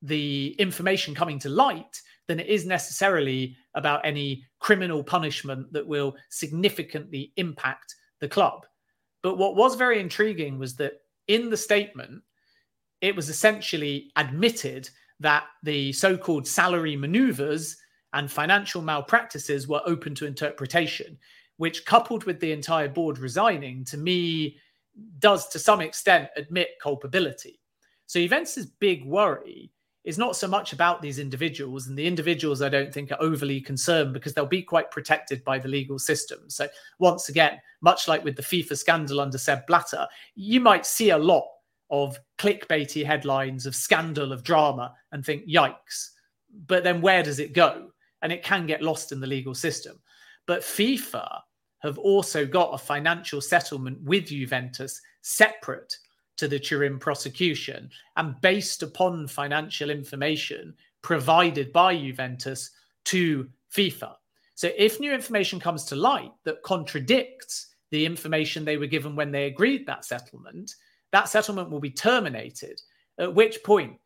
the information coming to light than it is necessarily about any criminal punishment that will significantly impact the club. But what was very intriguing was that in the statement, it was essentially admitted that the so called salary maneuvers and financial malpractices were open to interpretation, which, coupled with the entire board resigning, to me does to some extent admit culpability. So Juventus' big worry is not so much about these individuals, and the individuals I don't think are overly concerned because they'll be quite protected by the legal system. So once again, much like with the FIFA scandal under Sepp Blatter, you might see a lot of clickbaity headlines of scandal of drama and think, yikes. But then where does it go? And it can get lost in the legal system. But FIFA have also got a financial settlement with Juventus separate to the Turin prosecution and based upon financial information provided by Juventus to FIFA. So if new information comes to light that contradicts the information they were given when they agreed that settlement, that settlement will be terminated, at which point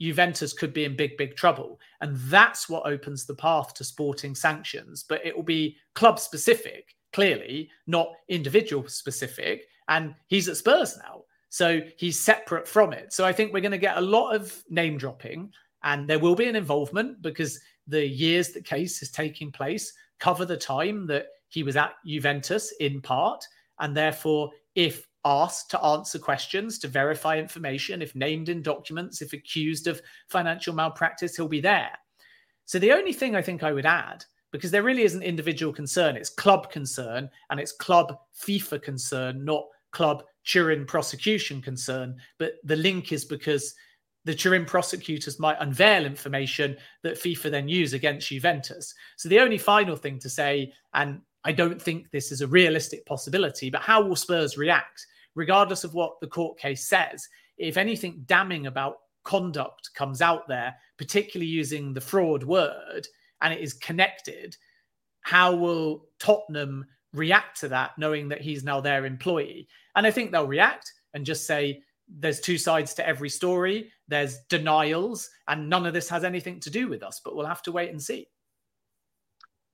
Juventus could be in big, big trouble. And that's what opens the path to sporting sanctions. But it will be club specific, clearly, not individual specific. And he's at Spurs now. So he's separate from it. So I think we're going to get a lot of name dropping and there will be an involvement because the years the case is taking place cover the time that he was at Juventus in part. And therefore, if asked to answer questions, to verify information, if named in documents, if accused of financial malpractice, he'll be there. So the only thing I think I would add, because there really isn't individual concern, it's club concern and it's club FIFA concern, not club Turin prosecution concern, but the link is because the Turin prosecutors might unveil information that FIFA then use against Juventus. So the only final thing to say, and I don't think this is a realistic possibility, but how will Spurs react, regardless of what the court case says? If anything damning about conduct comes out there, particularly using the fraud word, and it is connected, how will Tottenham react to that, knowing that he's now their employee? And I think they'll react and just say, there's two sides to every story. There's denials, and none of this has anything to do with us, but we'll have to wait and see.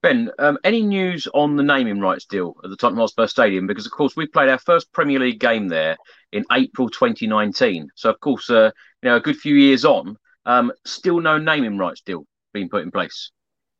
Ben, um, any news on the naming rights deal at the Tottenham Hotspur Stadium? Because, of course, we played our first Premier League game there in April 2019. So, of course, uh, you know, a good few years on, um, still no naming rights deal being put in place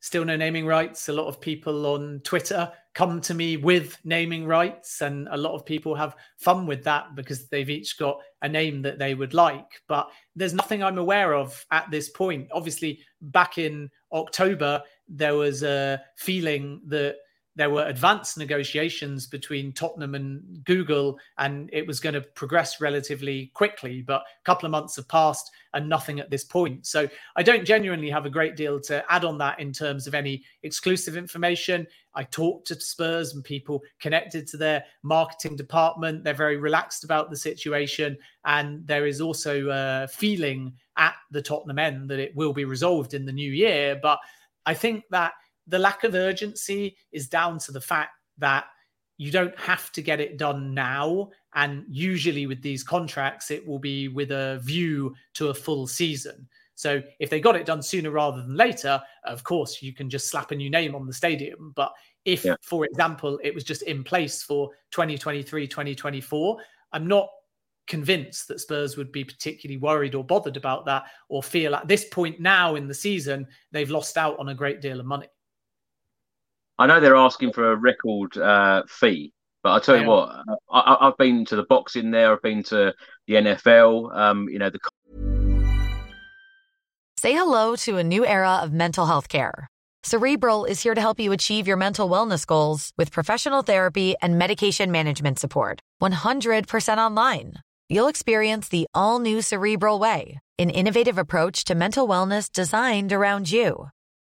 still no naming rights. A lot of people on Twitter come to me with naming rights, and a lot of people have fun with that because they've each got a name that they would like. But there's nothing I'm aware of at this point. Obviously, back in October, there was a feeling that there were advanced negotiations between Tottenham and Google, and it was going to progress relatively quickly. But a couple of months have passed and nothing at this point. So I don't genuinely have a great deal to add on that in terms of any exclusive information. I talked to Spurs and people connected to their marketing department. They're very relaxed about the situation. And there is also a feeling at the Tottenham end that it will be resolved in the new year. But I think that the lack of urgency is down to the fact that you don't have to get it done now. And usually with these contracts, it will be with a view to a full season. So if they got it done sooner rather than later, of course, you can just slap a new name on the stadium. But if, yeah. for example, it was just in place for 2023, 2024, I'm not convinced that Spurs would be particularly worried or bothered about that or feel at this point now in the season they've lost out on a great deal of money. I know they're asking for a record uh, fee, but I'll tell you what, I, have been to the boxing there, I've been to the NFL, um, you know, the. Say hello to a new era of mental health care. Cerebral is here to help you achieve your mental wellness goals with professional therapy and medication management support. 100% online. You'll experience the all new Cerebral Way, an innovative approach to mental wellness designed around you.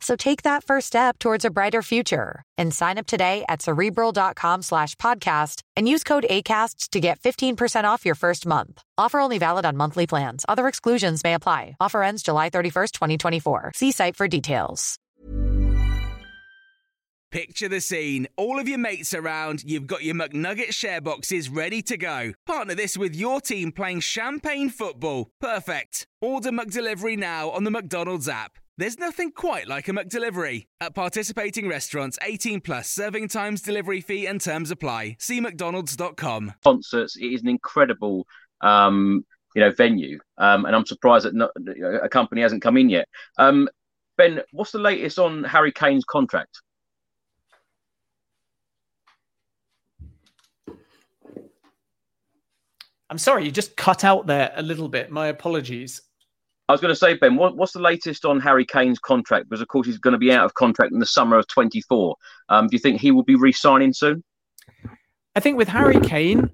So take that first step towards a brighter future and sign up today at cerebral.com slash podcast and use code ACasts to get 15% off your first month. Offer only valid on monthly plans. Other exclusions may apply. Offer ends July 31st, 2024. See site for details. Picture the scene. All of your mates around, you've got your McNugget share boxes ready to go. Partner this with your team playing champagne football. Perfect. Order McDelivery now on the McDonald's app. There's nothing quite like a McDelivery. At participating restaurants, 18 plus serving times, delivery fee, and terms apply. See McDonald's.com. Concerts, it is an incredible, um, you know, venue, um, and I'm surprised that not, a company hasn't come in yet. Um, ben, what's the latest on Harry Kane's contract? I'm sorry, you just cut out there a little bit. My apologies. I was going to say, Ben, what, what's the latest on Harry Kane's contract? Because, of course, he's going to be out of contract in the summer of 24. Um, do you think he will be re signing soon? I think with Harry Kane,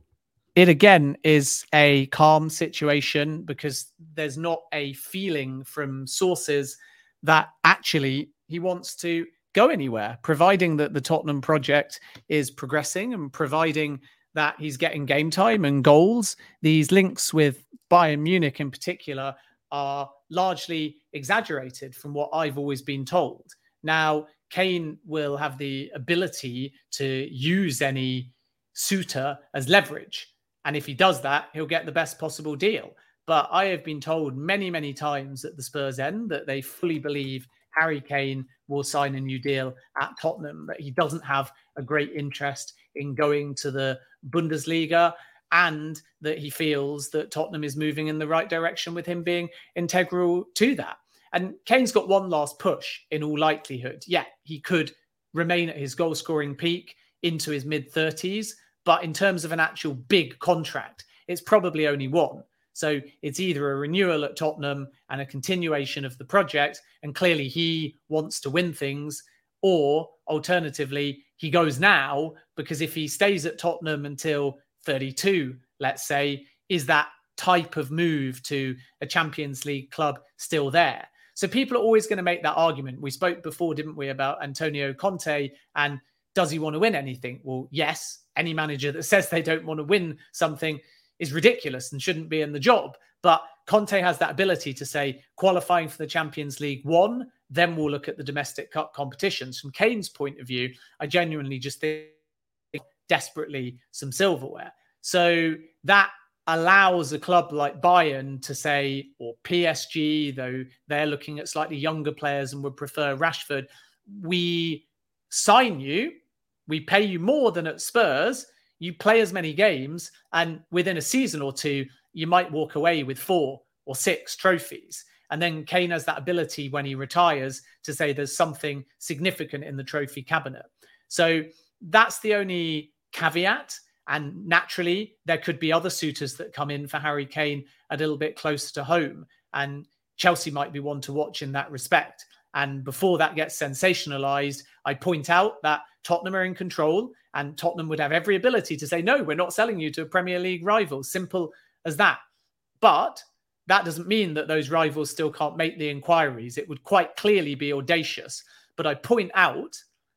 it again is a calm situation because there's not a feeling from sources that actually he wants to go anywhere, providing that the Tottenham project is progressing and providing that he's getting game time and goals. These links with Bayern Munich in particular are largely exaggerated from what I've always been told. Now, Kane will have the ability to use any suitor as leverage. And if he does that, he'll get the best possible deal. But I have been told many, many times at the Spurs end that they fully believe Harry Kane will sign a new deal at Tottenham, that he doesn't have a great interest in going to the Bundesliga and that he feels that Tottenham is moving in the right direction with him being integral to that. And Kane's got one last push in all likelihood. Yeah, he could remain at his goal scoring peak into his mid 30s, but in terms of an actual big contract, it's probably only one. So it's either a renewal at Tottenham and a continuation of the project, and clearly he wants to win things, or alternatively, he goes now because if he stays at Tottenham until 32, let's say, is that type of move to a Champions League club still there? So people are always going to make that argument. We spoke before, didn't we, about Antonio Conte and does he want to win anything? Well, yes. Any manager that says they don't want to win something is ridiculous and shouldn't be in the job. But Conte has that ability to say qualifying for the Champions League one, then we'll look at the domestic cup competitions. From Kane's point of view, I genuinely just think desperately some silverware. So that allows a club like Bayern to say, or PSG, though they're looking at slightly younger players and would prefer Rashford, we sign you, we pay you more than at Spurs, you play as many games, and within a season or two, you might walk away with four or six trophies. And then Kane has that ability when he retires to say there's something significant in the trophy cabinet. So that's the only caveat. And naturally, there could be other suitors that come in for Harry Kane a little bit closer to home. And Chelsea might be one to watch in that respect. And before that gets sensationalized, I point out that Tottenham are in control and Tottenham would have every ability to say, no, we're not selling you to a Premier League rival. Simple as that. But that doesn't mean that those rivals still can't make the inquiries. It would quite clearly be audacious. But I point out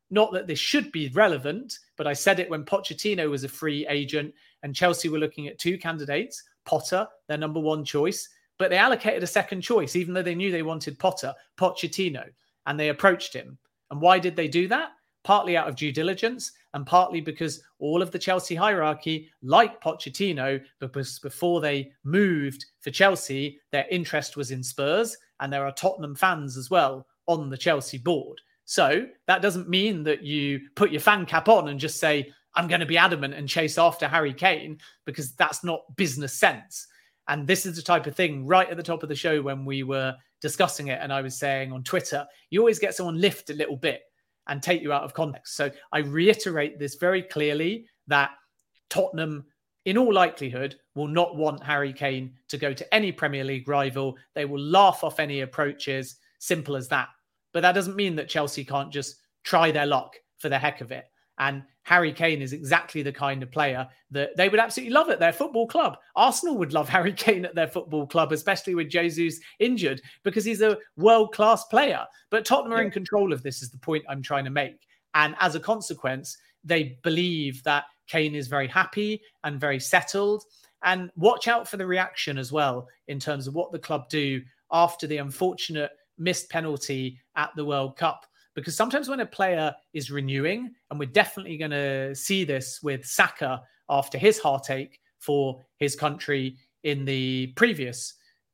not that this should be relevant, but I said it when Pochettino was a free agent and Chelsea were looking at two candidates Potter, their number one choice, but they allocated a second choice, even though they knew they wanted Potter, Pochettino, and they approached him. And why did they do that? Partly out of due diligence and partly because all of the Chelsea hierarchy, like Pochettino, because before they moved for Chelsea, their interest was in Spurs, and there are Tottenham fans as well on the Chelsea board. So that doesn't mean that you put your fan cap on and just say, I'm going to be adamant and chase after Harry Kane, because that's not business sense. And this is the type of thing right at the top of the show when we were discussing it. And I was saying on Twitter, you always get someone lift a little bit and take you out of context. So I reiterate this very clearly that Tottenham, in all likelihood, will not want Harry Kane to go to any Premier League rival. They will laugh off any approaches. Simple as that. But that doesn't mean that Chelsea can't just try their luck for the heck of it. And Harry Kane is exactly the kind of player that they would absolutely love at their football club. Arsenal would love Harry Kane at their football club, especially with Jesus injured, because he's a world class player. But Tottenham are in control of this, is the point I'm trying to make. And as a consequence, they believe that Kane is very happy and very settled. And watch out for the reaction as well in terms of what the club do after the unfortunate missed penalty at the World Cup because sometimes when a player is renewing, and we're definitely going to see this with Saka after his heartache for his country in the previous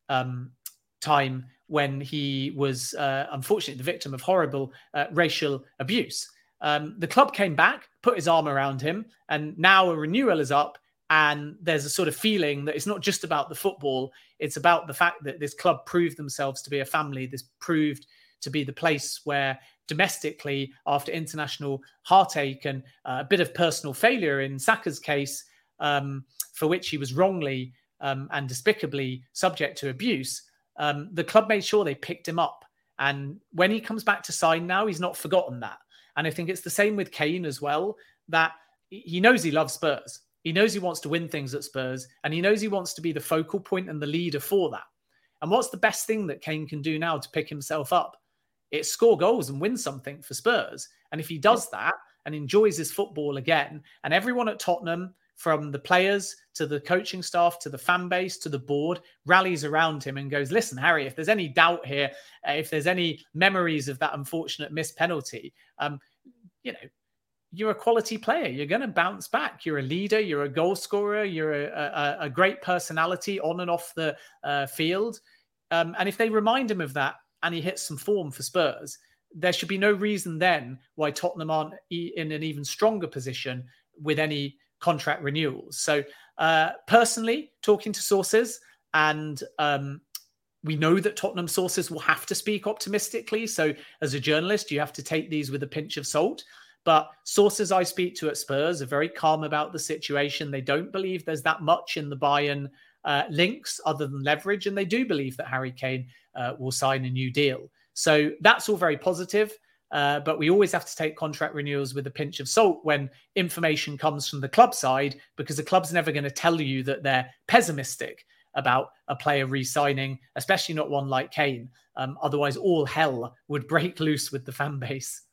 um, time when he was uh, unfortunately the victim of horrible uh, racial abuse. Um, the club came back, put his arm around him, and now a renewal is up. And there's a sort of feeling that it's not just about the football, it's about the fact that this club proved themselves to be a family. This proved to be the place where domestically after international heartache and uh, a bit of personal failure in Saka's case, um, for which he was wrongly um, and despicably subject to abuse, um, the club made sure they picked him up. And when he comes back to sign now, he's not forgotten that. And I think it's the same with Kane as well, that he knows he loves Spurs. He knows he wants to win things at Spurs, and he knows he wants to be the focal point and the leader for that. And what's the best thing that Kane can do now to pick himself up? It's score goals and win something for Spurs. And if he does that and enjoys his football again, and everyone at Tottenham, from the players to the coaching staff to the fan base to the board, rallies around him and goes, Listen, Harry, if there's any doubt here, if there's any memories of that unfortunate missed penalty, um, you know, you're a quality player. You're going to bounce back. You're a leader. You're a goal scorer. You're a, a, a great personality on and off the uh, field. Um, and if they remind him of that and he hits some form for Spurs, there should be no reason then why Tottenham aren't in an even stronger position with any contract renewals. So, uh, personally, talking to sources, and um, we know that Tottenham sources will have to speak optimistically. So, as a journalist, you have to take these with a pinch of salt. But sources I speak to at Spurs are very calm about the situation. They don't believe there's that much in the Bayern uh, links other than leverage, and they do believe that Harry Kane uh, will sign a new deal. So that's all very positive. Uh, but we always have to take contract renewals with a pinch of salt when information comes from the club side, because the club's never going to tell you that they're pessimistic about a player re signing, especially not one like Kane. Um, otherwise, all hell would break loose with the fan base.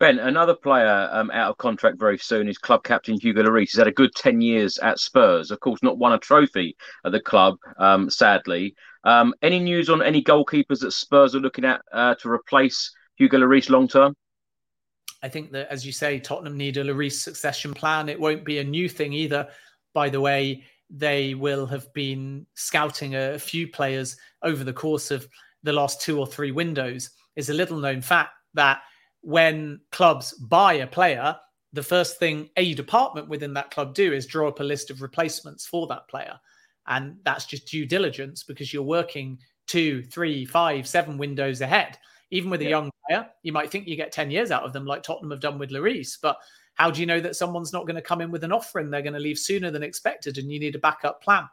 Ben, another player um, out of contract very soon is club captain Hugo Lloris. He's had a good 10 years at Spurs. Of course, not won a trophy at the club, um, sadly. Um, any news on any goalkeepers that Spurs are looking at uh, to replace Hugo Lloris long term? I think that, as you say, Tottenham need a Lloris succession plan. It won't be a new thing either. By the way, they will have been scouting a few players over the course of the last two or three windows. It's a little known fact that when clubs buy a player, the first thing a department within that club do is draw up a list of replacements for that player. And that's just due diligence because you're working two, three, five, seven windows ahead. Even with a young player, you might think you get 10 years out of them, like Tottenham have done with Lloris. But how do you know that someone's not going to come in with an offer and they're going to leave sooner than expected and you need a backup plan?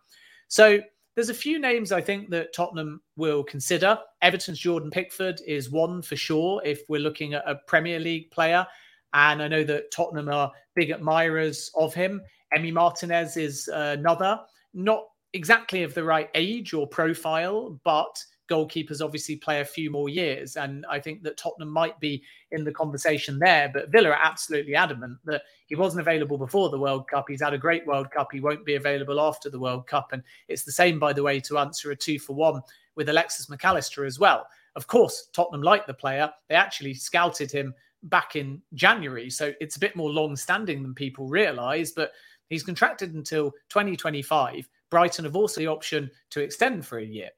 So there's a few names I think that Tottenham will consider. Everton's Jordan Pickford is one for sure if we're looking at a Premier League player. And I know that Tottenham are big admirers of him. Emi Martinez is uh, another, not exactly of the right age or profile, but goalkeepers obviously play a few more years. And I think that Tottenham might be in the conversation there. But Villa are absolutely adamant that he wasn't available before the World Cup. He's had a great World Cup. He won't be available after the World Cup. And it's the same, by the way, to answer a two for one with Alexis Mac Allister as well. Of course, Tottenham like the player. They actually scouted him back in January. So it's a bit more long standing than people realise. But he's contracted until 2025. Brighton have also the option to extend for a year.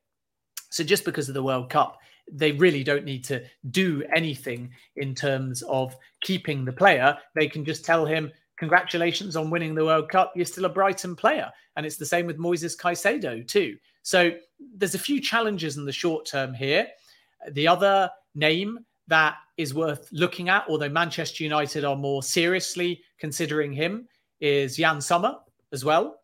So just because of the World Cup, they really don't need to do anything in terms of keeping the player. They can just tell him, congratulations on winning the World Cup. You're still a Brighton player. And it's the same with Moises Caicedo, too. So there's a few challenges in the short term here. The other name that is worth looking at, although Manchester United are more seriously considering him, is Yann Sommer as well.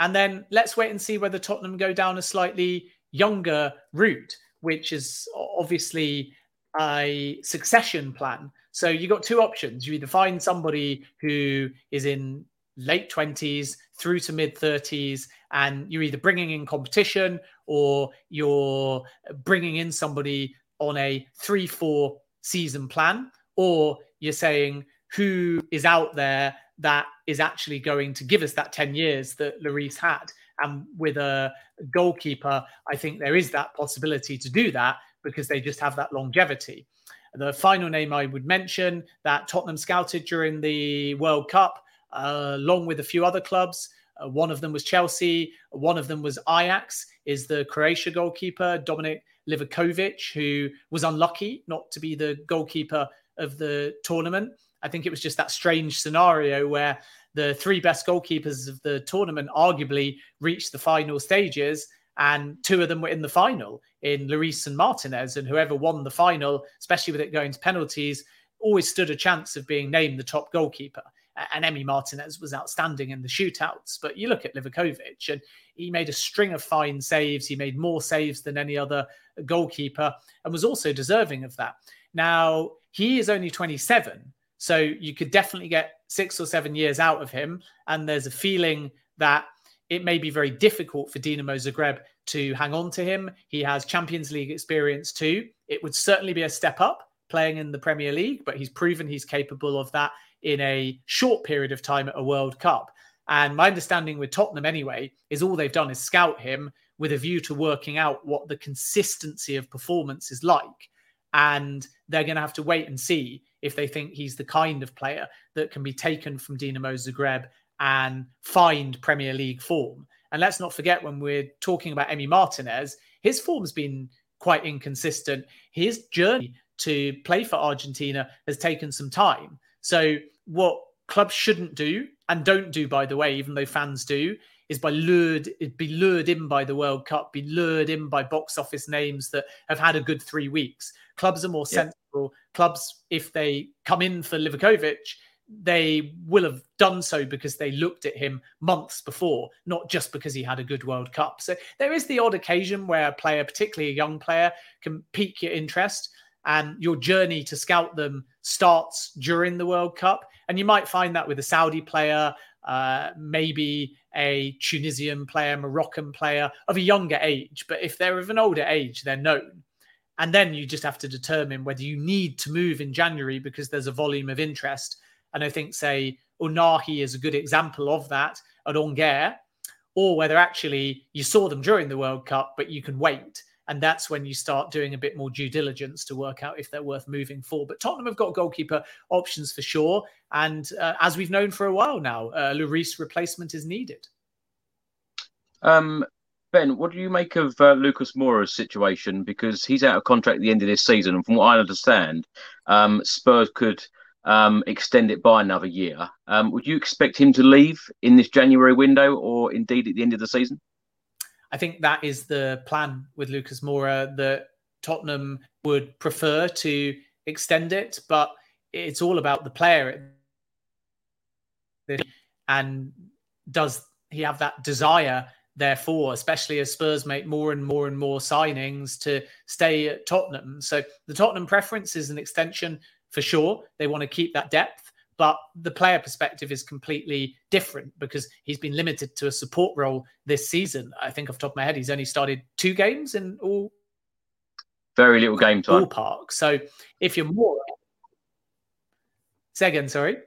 And then let's wait and see whether Tottenham go down a slightly younger route, which is obviously a succession plan. So you got two options. You either find somebody who is in late 20s through to mid 30s and you're either bringing in competition or you're bringing in somebody on a 3-4 season plan or you're saying who is out there that is actually going to give us that 10 years that Lloris had. And with a goalkeeper, I think there is that possibility to do that because they just have that longevity. The final name I would mention that Tottenham scouted during the World Cup, uh, along with a few other clubs. Uh, one of them was Chelsea, one of them was Ajax, is the Croatia goalkeeper, Dominic Livakovic, who was unlucky not to be the goalkeeper of the tournament. I think it was just that strange scenario where the three best goalkeepers of the tournament arguably reached the final stages, and two of them were in the final in Lloris and Martinez. And whoever won the final, especially with it going to penalties, always stood a chance of being named the top goalkeeper. And Emi Martinez was outstanding in the shootouts. But you look at Livakovic, and he made a string of fine saves. He made more saves than any other goalkeeper and was also deserving of that. Now, he is only 27. So you could definitely get six or seven years out of him. And there's a feeling that it may be very difficult for Dinamo Zagreb to hang on to him. He has Champions League experience too. It would certainly be a step up playing in the Premier League, but he's proven he's capable of that in a short period of time at a World Cup. And my understanding with Tottenham, anyway, is all they've done is scout him with a view to working out what the consistency of performance is like. And they're going to have to wait and see if they think he's the kind of player that can be taken from Dinamo Zagreb and find Premier League form. And let's not forget when we're talking about Emi Martinez, his form's been quite inconsistent. His journey to play for Argentina has taken some time. So, what clubs shouldn't do and don't do, by the way, even though fans do, is by lured be lured in by the World Cup, be lured in by box office names that have had a good three weeks. Clubs are more yeah. Sensible. Clubs, if they come in for Livakovic, they will have done so because they looked at him months before, not just because he had a good World Cup. So there is the odd occasion where a player, particularly a young player, can pique your interest and your journey to scout them starts during the World Cup. And you might find that with a Saudi player, uh, maybe a Tunisian player, Moroccan player of a younger age. But if they're of an older age, they're known. And then you just have to determine whether you need to move in January because there's a volume of interest and I think, say, Ounahi is a good example of that at Angers, or whether actually you saw them during the World Cup, but you can wait. And that's when you start doing a bit more due diligence to work out if they're worth moving for. But Tottenham have got goalkeeper options for sure. And uh, as we've known for a while now, uh, Lloris replacement is needed. Um, Ben, what do you make of uh, Lucas Moura's situation? Because he's out of contract at the end of this season. And from what I understand, um, Spurs could um, extend it by another year. Um, would you expect him to leave in this January window or indeed at the end of the season? I think that is the plan with Lucas Moura that Tottenham would prefer to extend it, but it's all about the player. And does he have that desire, therefore, especially as Spurs make more and more and more signings to stay at Tottenham? So the Tottenham preference is an extension for sure. They want to keep that depth, but the player perspective is completely different because he's been limited to a support role this season. I think off top of my head, he's only started two games in all. Very little game time. Ballpark. So if you're more. Second, sorry.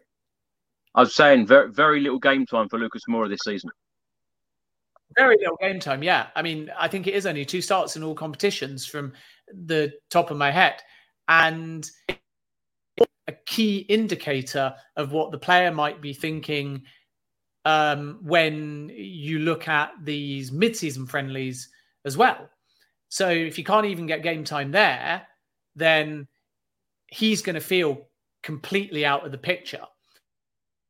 I was saying very, very little game time for Lucas Moura this season. Very little game time, yeah. I mean, I think it is only two starts in all competitions from the top of my head. And a key indicator of what the player might be thinking um, when you look at these mid-season friendlies as well. So if you can't even get game time there, then he's going to feel completely out of the picture.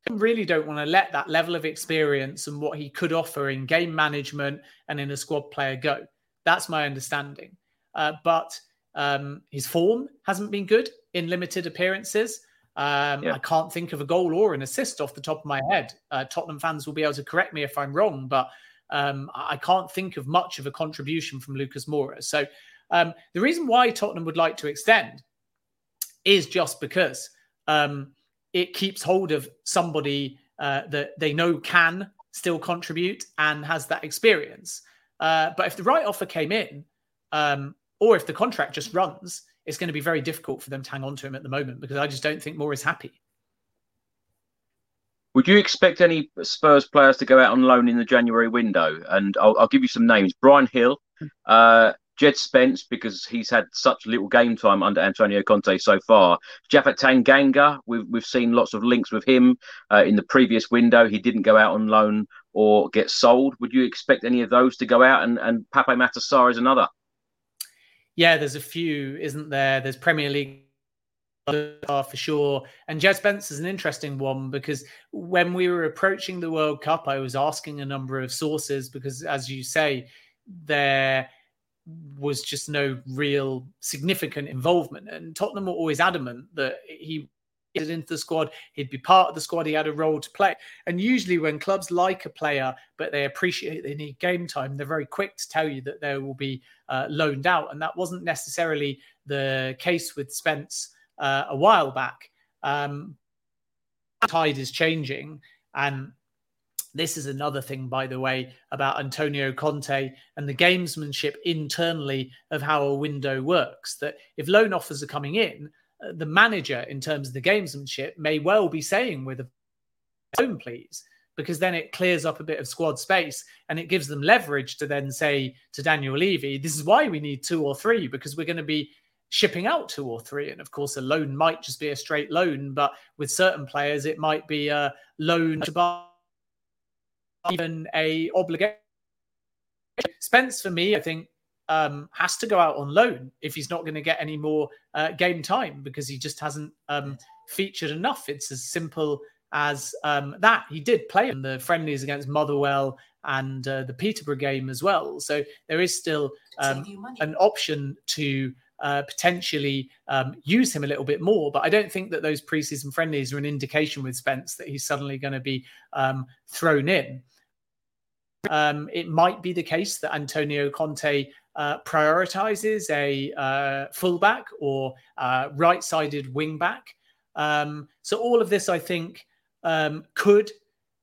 Really don't want to let that level of experience and what he could offer in game management and in a squad player go. That's my understanding. Uh, but um, his form hasn't been good in limited appearances. Um, yeah. I can't think of a goal or an assist off the top of my head. Uh, Tottenham fans will be able to correct me if I'm wrong, but um, I can't think of much of a contribution from Lucas Moura. So um, the reason why Tottenham would like to extend is just because um, it keeps hold of somebody uh, that they know can still contribute and has that experience. Uh, but if the right offer came in, um, or if the contract just runs, it's going to be very difficult for them to hang on to him at the moment because I just don't think Moore is happy. Would you expect any Spurs players to go out on loan in the January window? And I'll, I'll give you some names: Bryan Gil, uh, Jed Spence, because he's had such little game time under Antonio Conte so far. Japhet Tanganga, we've we've seen lots of links with him uh, in the previous window. He didn't go out on loan or get sold. Would you expect any of those to go out? And and Pape Matar Sarr is another. Yeah, there's a few, isn't there? There's Premier League are for sure. And Jed Spence is an interesting one because when we were approaching the World Cup, I was asking a number of sources because, as you say, there was just no real significant involvement. And Tottenham were always adamant that he into the squad. He'd be part of the squad. He had a role to play. And usually, when clubs like a player, but they appreciate they need game time, they're very quick to tell you that they will be uh, loaned out. And that wasn't necessarily the case with Spence uh, a while back. Um, tide is changing, and this is another thing, by the way, about Antonio Conte and the gamesmanship internally of how a window works. That if loan offers are coming in, uh, the manager, in terms of the gamesmanship, may well be saying with a loan, please, because then it clears up a bit of squad space and it gives them leverage to then say to Daniel Levy, this is why we need two or three, because we're going to be shipping out two or three. And of course, a loan might just be a straight loan, but with certain players, it might be a loan to buy even a obligation. Spence, for me, I think um, has to go out on loan if he's not going to get any more uh, game time because he just hasn't um, featured enough. It's as simple as um, that. He did play in the friendlies against Motherwell and uh, the Peterborough game as well. So there is still um, an option to uh, potentially um, use him a little bit more. But I don't think that those preseason friendlies are an indication with Spence that he's suddenly going to be um, thrown in. Um, it might be the case that Antonio Conte uh, prioritizes a uh, fullback or uh, right-sided wingback. Um, so all of this, I think, um, could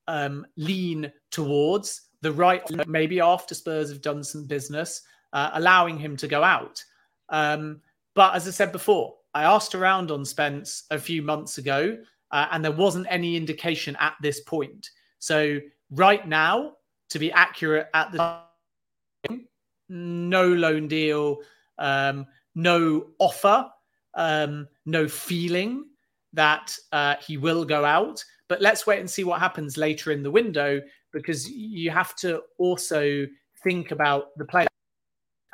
um, lean towards the right. Maybe after Spurs have done some business, uh, allowing him to go out. Um, but as I said before, I asked around on Spence a few months ago, uh, and there wasn't any indication at this point. So right now, to be accurate at the time, no loan deal, um, no offer, um, no feeling that uh, he will go out. But let's wait and see what happens later in the window because you have to also think about the player,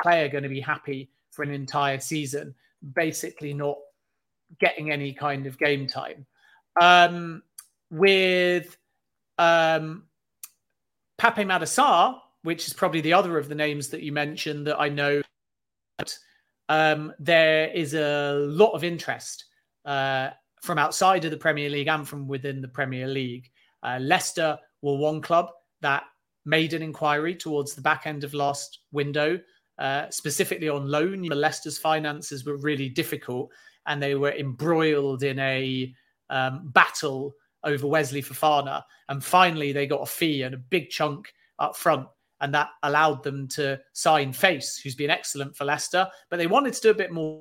player going to be happy for an entire season, basically not getting any kind of game time. Um, with um, Pape Matar Sarr, which is probably the other of the names that you mentioned that I know, um, there is a lot of interest uh, from outside of the Premier League and from within the Premier League. Uh, Leicester were one club that made an inquiry towards the back end of last window uh, specifically on loan. Leicester's finances were really difficult and they were embroiled in a um, battle over Wesley Fofana. And finally, they got a fee and a big chunk up front. And that allowed them to sign Faes, who's been excellent for Leicester. But they wanted to do a bit more,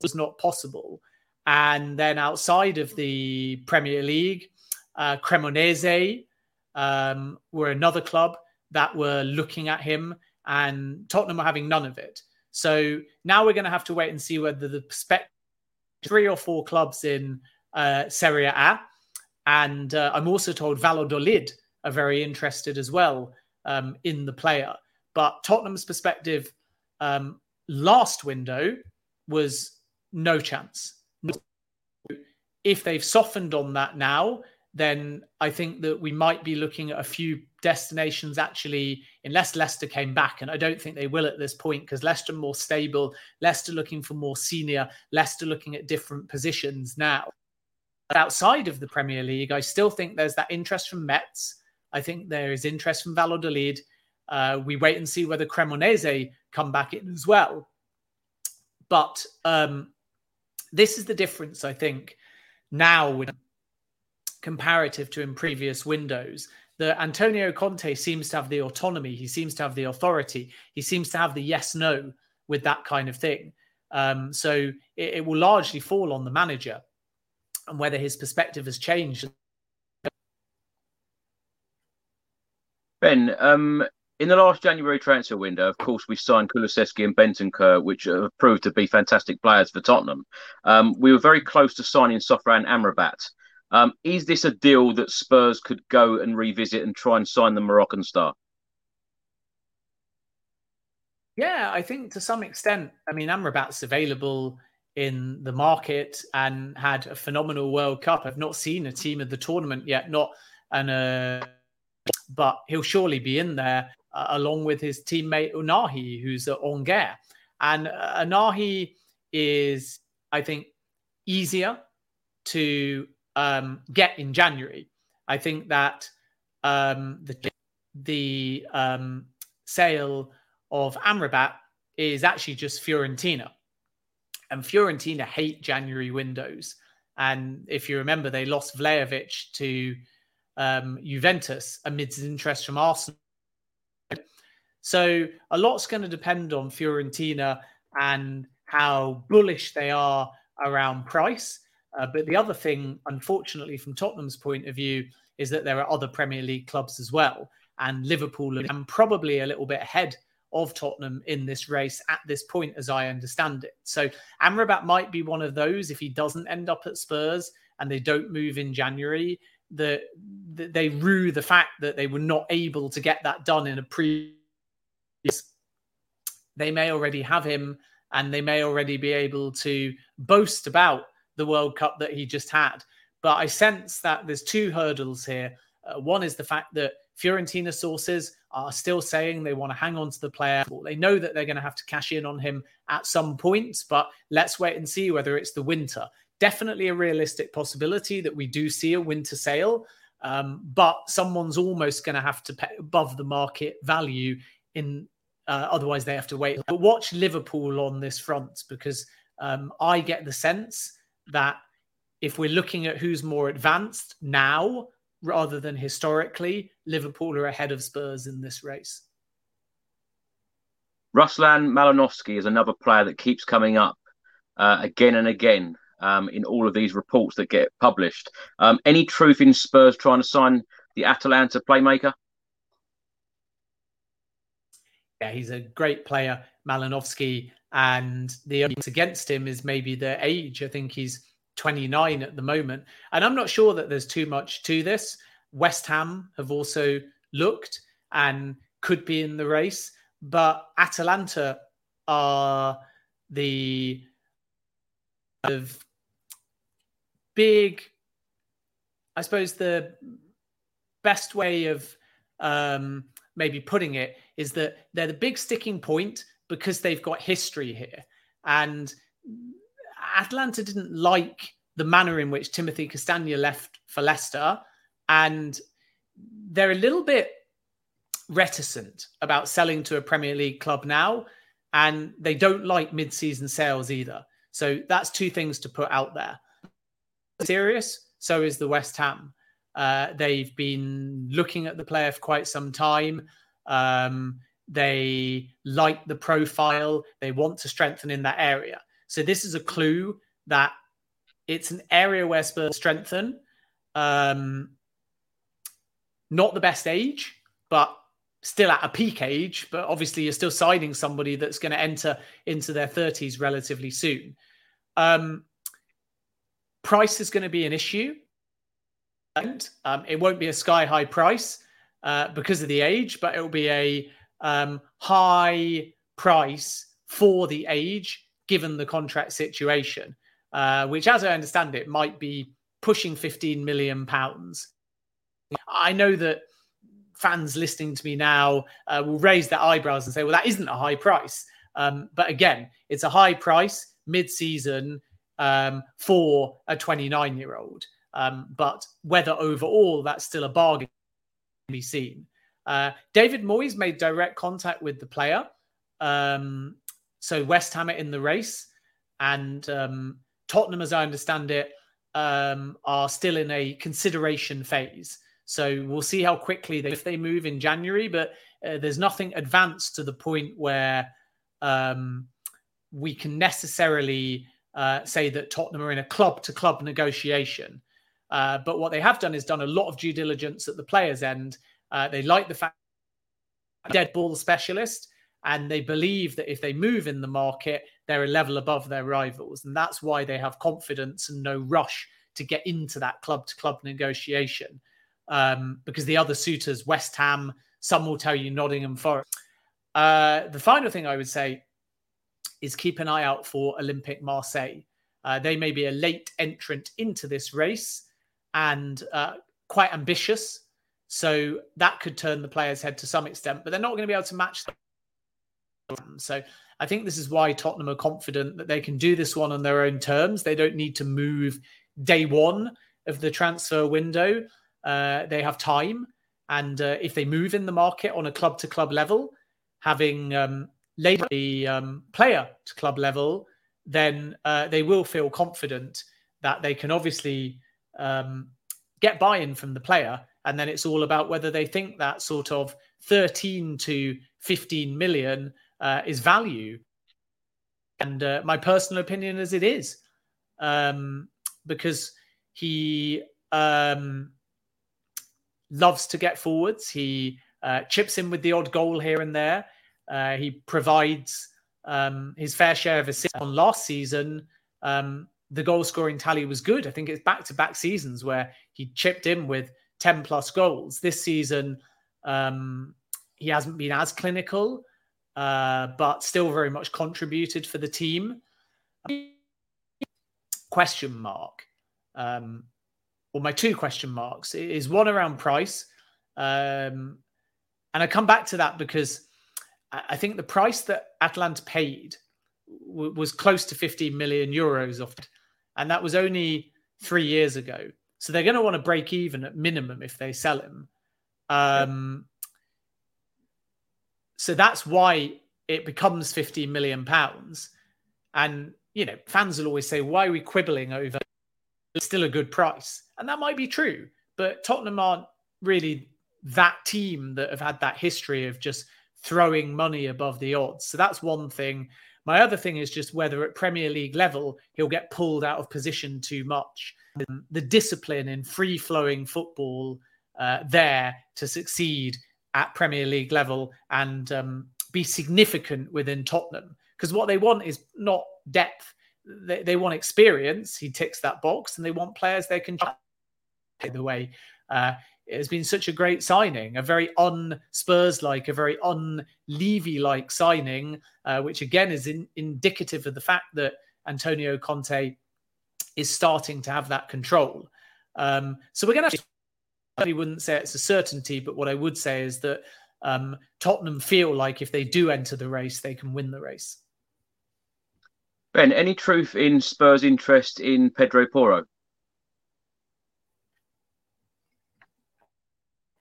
it was not possible. And then outside of the Premier League, uh, Cremonese um, were another club that were looking at him and Tottenham are having none of it. So now we're going to have to wait and see whether the three or four clubs in uh, Serie A, and uh, I'm also told Valladolid are very interested as well um, in the player. But Tottenham's perspective um, last window was no chance. If they've softened on that now, then I think that we might be looking at a few destinations actually, unless Leicester came back. And I don't think they will at this point because Leicester more stable, Leicester looking for more senior, Leicester looking at different positions now. But outside of the Premier League, I still think there's that interest from Metz. I think there is interest from Valladolid. Uh, we wait and see whether Cremonese come back in as well. But um, this is the difference, I think, now with comparative to in previous windows that Antonio Conte seems to have the autonomy, he seems to have the authority, he seems to have the yes no with that kind of thing. Um, so it, it, will largely fall on the manager and whether his perspective has changed. Ben, um, in the last January transfer window, of course, we signed Kulusevski and Bentancur, which have proved to be fantastic players for Tottenham. Um, we were very close to signing Sofyan Amrabat. Um, is this a deal that Spurs could go and revisit and try and sign the Moroccan star? Yeah, I think to some extent. I mean, Amrabat's available in the market and had a phenomenal World Cup. I've not seen a team of the tournament yet, not an, uh, but he'll surely be in there uh, along with his teammate Ounahi, who's at Angers. And uh, Ounahi is, I think, easier to um, get in January. I think that um, the the um, sale of Amrabat is actually just Fiorentina, and Fiorentina hate January windows. And if you remember, they lost Vlahovic to um, Juventus amidst interest from Arsenal. So a lot's going to depend on Fiorentina and how bullish they are around price. Uh, but the other thing, unfortunately, from Tottenham's point of view, is that there are other Premier League clubs as well. And Liverpool and probably a little bit ahead of Tottenham in this race at this point, as I understand it. So Amrabat might be one of those if he doesn't end up at Spurs and they don't move in January. That the, they rue the fact that they were not able to get that done in a pre. They may already have him, and they may already be able to boast about the World Cup that he just had. But I sense that there's two hurdles here. Uh, one is the fact that Fiorentina sources are still saying they want to hang on to the player. They know that they're going to have to cash in on him at some point, but let's wait and see whether it's the winter. Definitely a realistic possibility that we do see a winter sale, um, but someone's almost going to have to pay above the market value in. Uh, otherwise, they have to wait. But watch Liverpool on this front because um, I get the sense that if we're looking at who's more advanced now rather than historically, Liverpool are ahead of Spurs in this race. Ruslan Malinovskyi is another player that keeps coming up uh, again and again um, in all of these reports that get published. Um, any truth in Spurs trying to sign the Atalanta playmaker? Yeah, he's a great player, Malinovskyi. And the only against him is maybe the age. I think he's 29 at the moment. And I'm not sure that there's too much to this. West Ham have also looked and could be in the race, but Atalanta are the of big, I suppose the best way of um, maybe putting it is that they're the big sticking point because they've got history here. And Atalanta didn't like the manner in which Timothy Castagne left for Leicester. And they're a little bit reticent about selling to a Premier League club now. And they don't like mid season sales either. So that's two things to put out there. Serious, so is the West Ham. Uh, they've been looking at the player for quite some time. Um, they like the profile, they want to strengthen in that area. So this is a clue that it's an area where Spurs strengthen. Um, not the best age, but still at a peak age. But obviously, you're still signing somebody that's going to enter into their 30s relatively soon. Um, price is going to be an issue. And um, it won't be a sky high price uh, because of the age, but it will be a um, high price for the age given the contract situation, uh, which, as I understand it, might be pushing 15 million pounds. I know that fans listening to me now uh, will raise their eyebrows and say, well, that isn't a high price. Um, but again, it's a high price mid season um, for a 29 year old. Um, but whether overall that's still a bargain can be seen. Uh, David Moyes made direct contact with the player. Um, so West Ham are in the race, and um, Tottenham, as I understand it, um, are still in a consideration phase. So we'll see how quickly they, if they move in January. But uh, there's nothing advanced to the point where um, we can necessarily uh, say that Tottenham are in a club to club negotiation. Uh, but what they have done is done a lot of due diligence at the players' end. Uh, they like the fact dead ball specialist, and they believe that if they move in the market, they're a level above their rivals, and that's why they have confidence and no rush to get into that club to club negotiation. Um, because the other suitors, West Ham, some will tell you Nottingham Forest. Uh, the final thing I would say is keep an eye out for Olympique Marseille. Uh, they may be a late entrant into this race and uh, quite ambitious. So that could turn the player's head to some extent, but they're not going to be able to match them. So I think this is why Tottenham are confident that they can do this one on their own terms. They don't need to move day one of the transfer window. Uh, they have time. And uh, if they move in the market on a club to club level, having um, the um, player to club level, then uh, they will feel confident that they can obviously um, get buy in from the player. And then it's all about whether they think that sort of 13 to 15 million uh, is value. And uh, my personal opinion is it is. Um, because he um, loves to get forwards. He uh, chips in with the odd goal here and there. Uh, he provides um, his fair share of assists on last season. Um, the goal scoring tally was good. I think it's back to back seasons where he chipped in with 10 plus goals. This season, um, he hasn't been as clinical, uh, but still very much contributed for the team. Question mark. Um, well, my two question marks is one around price. Um, and I come back to that because I think the price that Atalanta paid was close to 15 million euros off, and that was only three years ago. So they're going to want to break even at minimum if they sell him. Um, so that's why it becomes 15 million pounds. And you know, fans will always say, "Why are we quibbling over?" It's still a good price, and that might be true. But Tottenham aren't really that team that have had that history of just throwing money above the odds. So that's one thing. My other thing is just whether at Premier League level he'll get pulled out of position too much. The discipline in free flowing football uh, there to succeed at Premier League level and um, be significant within Tottenham. Because what they want is not depth, they, they, want experience. He ticks that box, and they want players they can. By the way uh, it has been such a great signing, a very un Spurs like, a very un Levy like signing, uh, which again is in, indicative of the fact that Antonio Conte is starting to have that control. Um, so we're going to. Actually I wouldn't say it's a certainty, but what I would say is that um, Tottenham feel like if they do enter the race, they can win the race. Ben, any truth in Spurs' interest in Pedro Porro?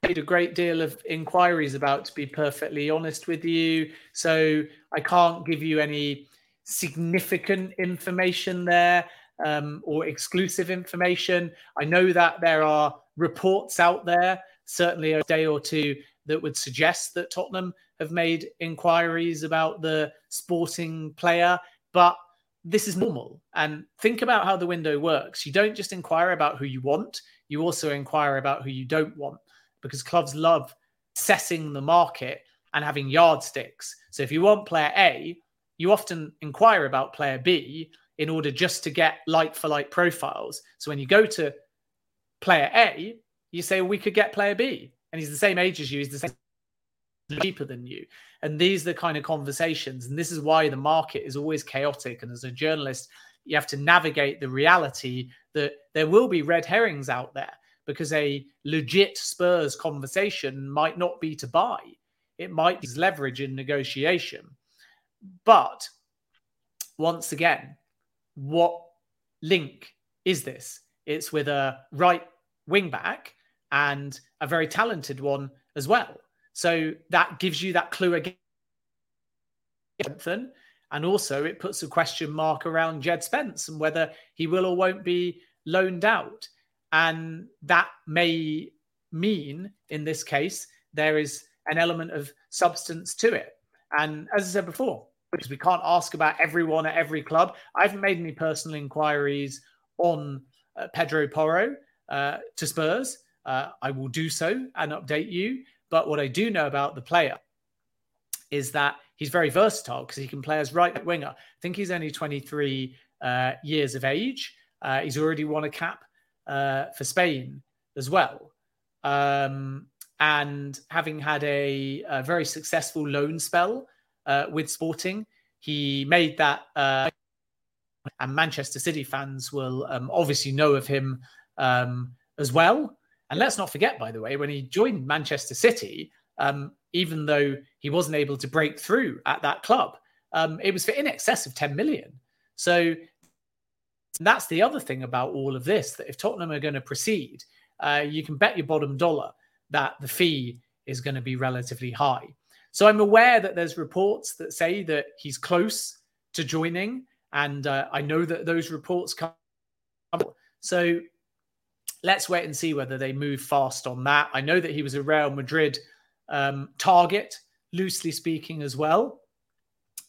Made a great deal of inquiries about, to be perfectly honest with you. So I can't give you any significant information there um, or exclusive information. I know that there are reports out there, certainly a day or two, that would suggest that Tottenham have made inquiries about the sporting player, but this is normal. And think about how the window works. You don't just inquire about who you want, you also inquire about who you don't want because clubs love assessing the market and having yardsticks. So if you want player A, you often inquire about player B in order just to get like for like profiles. So when you go to player A, you say, well, we could get player B. And he's the same age as you, he's the same cheaper than you. And these are the kind of conversations. And this is why the market is always chaotic. And as a journalist, you have to navigate the reality that there will be red herrings out there because a legit Spurs conversation might not be to buy. It might be leverage in negotiation. But once again, what link is this? It's with a right wing back and a very talented one as well. So that gives you that clue again. And also, it puts a question mark around Jed Spence and whether he will or won't be loaned out. And that may mean, in this case, there is an element of substance to it. And as I said before, because we can't ask about everyone at every club, I haven't made any personal inquiries on uh, Pedro Porro uh, to Spurs. Uh, I will do so and update you. But what I do know about the player is that he's very versatile because he can play as right winger. I think he's only 23 uh, years of age. Uh, he's already won a cap uh, for Spain as well. Um, and having had a, a, very successful loan spell uh, with Sporting, he made that. Uh, and Manchester City fans will um, obviously know of him um, as well. And let's not forget, by the way, when he joined Manchester City, um, even though he wasn't able to break through at that club, um, it was for in excess of 10 million. So that's the other thing about all of this that if Tottenham are going to proceed, uh, you can bet your bottom dollar that the fee is going to be relatively high. So I'm aware that there's reports that say that he's close to joining, and uh, I know that those reports come. So let's wait and see whether they move fast on that. I know that he was a Real Madrid um, target, loosely speaking, as well.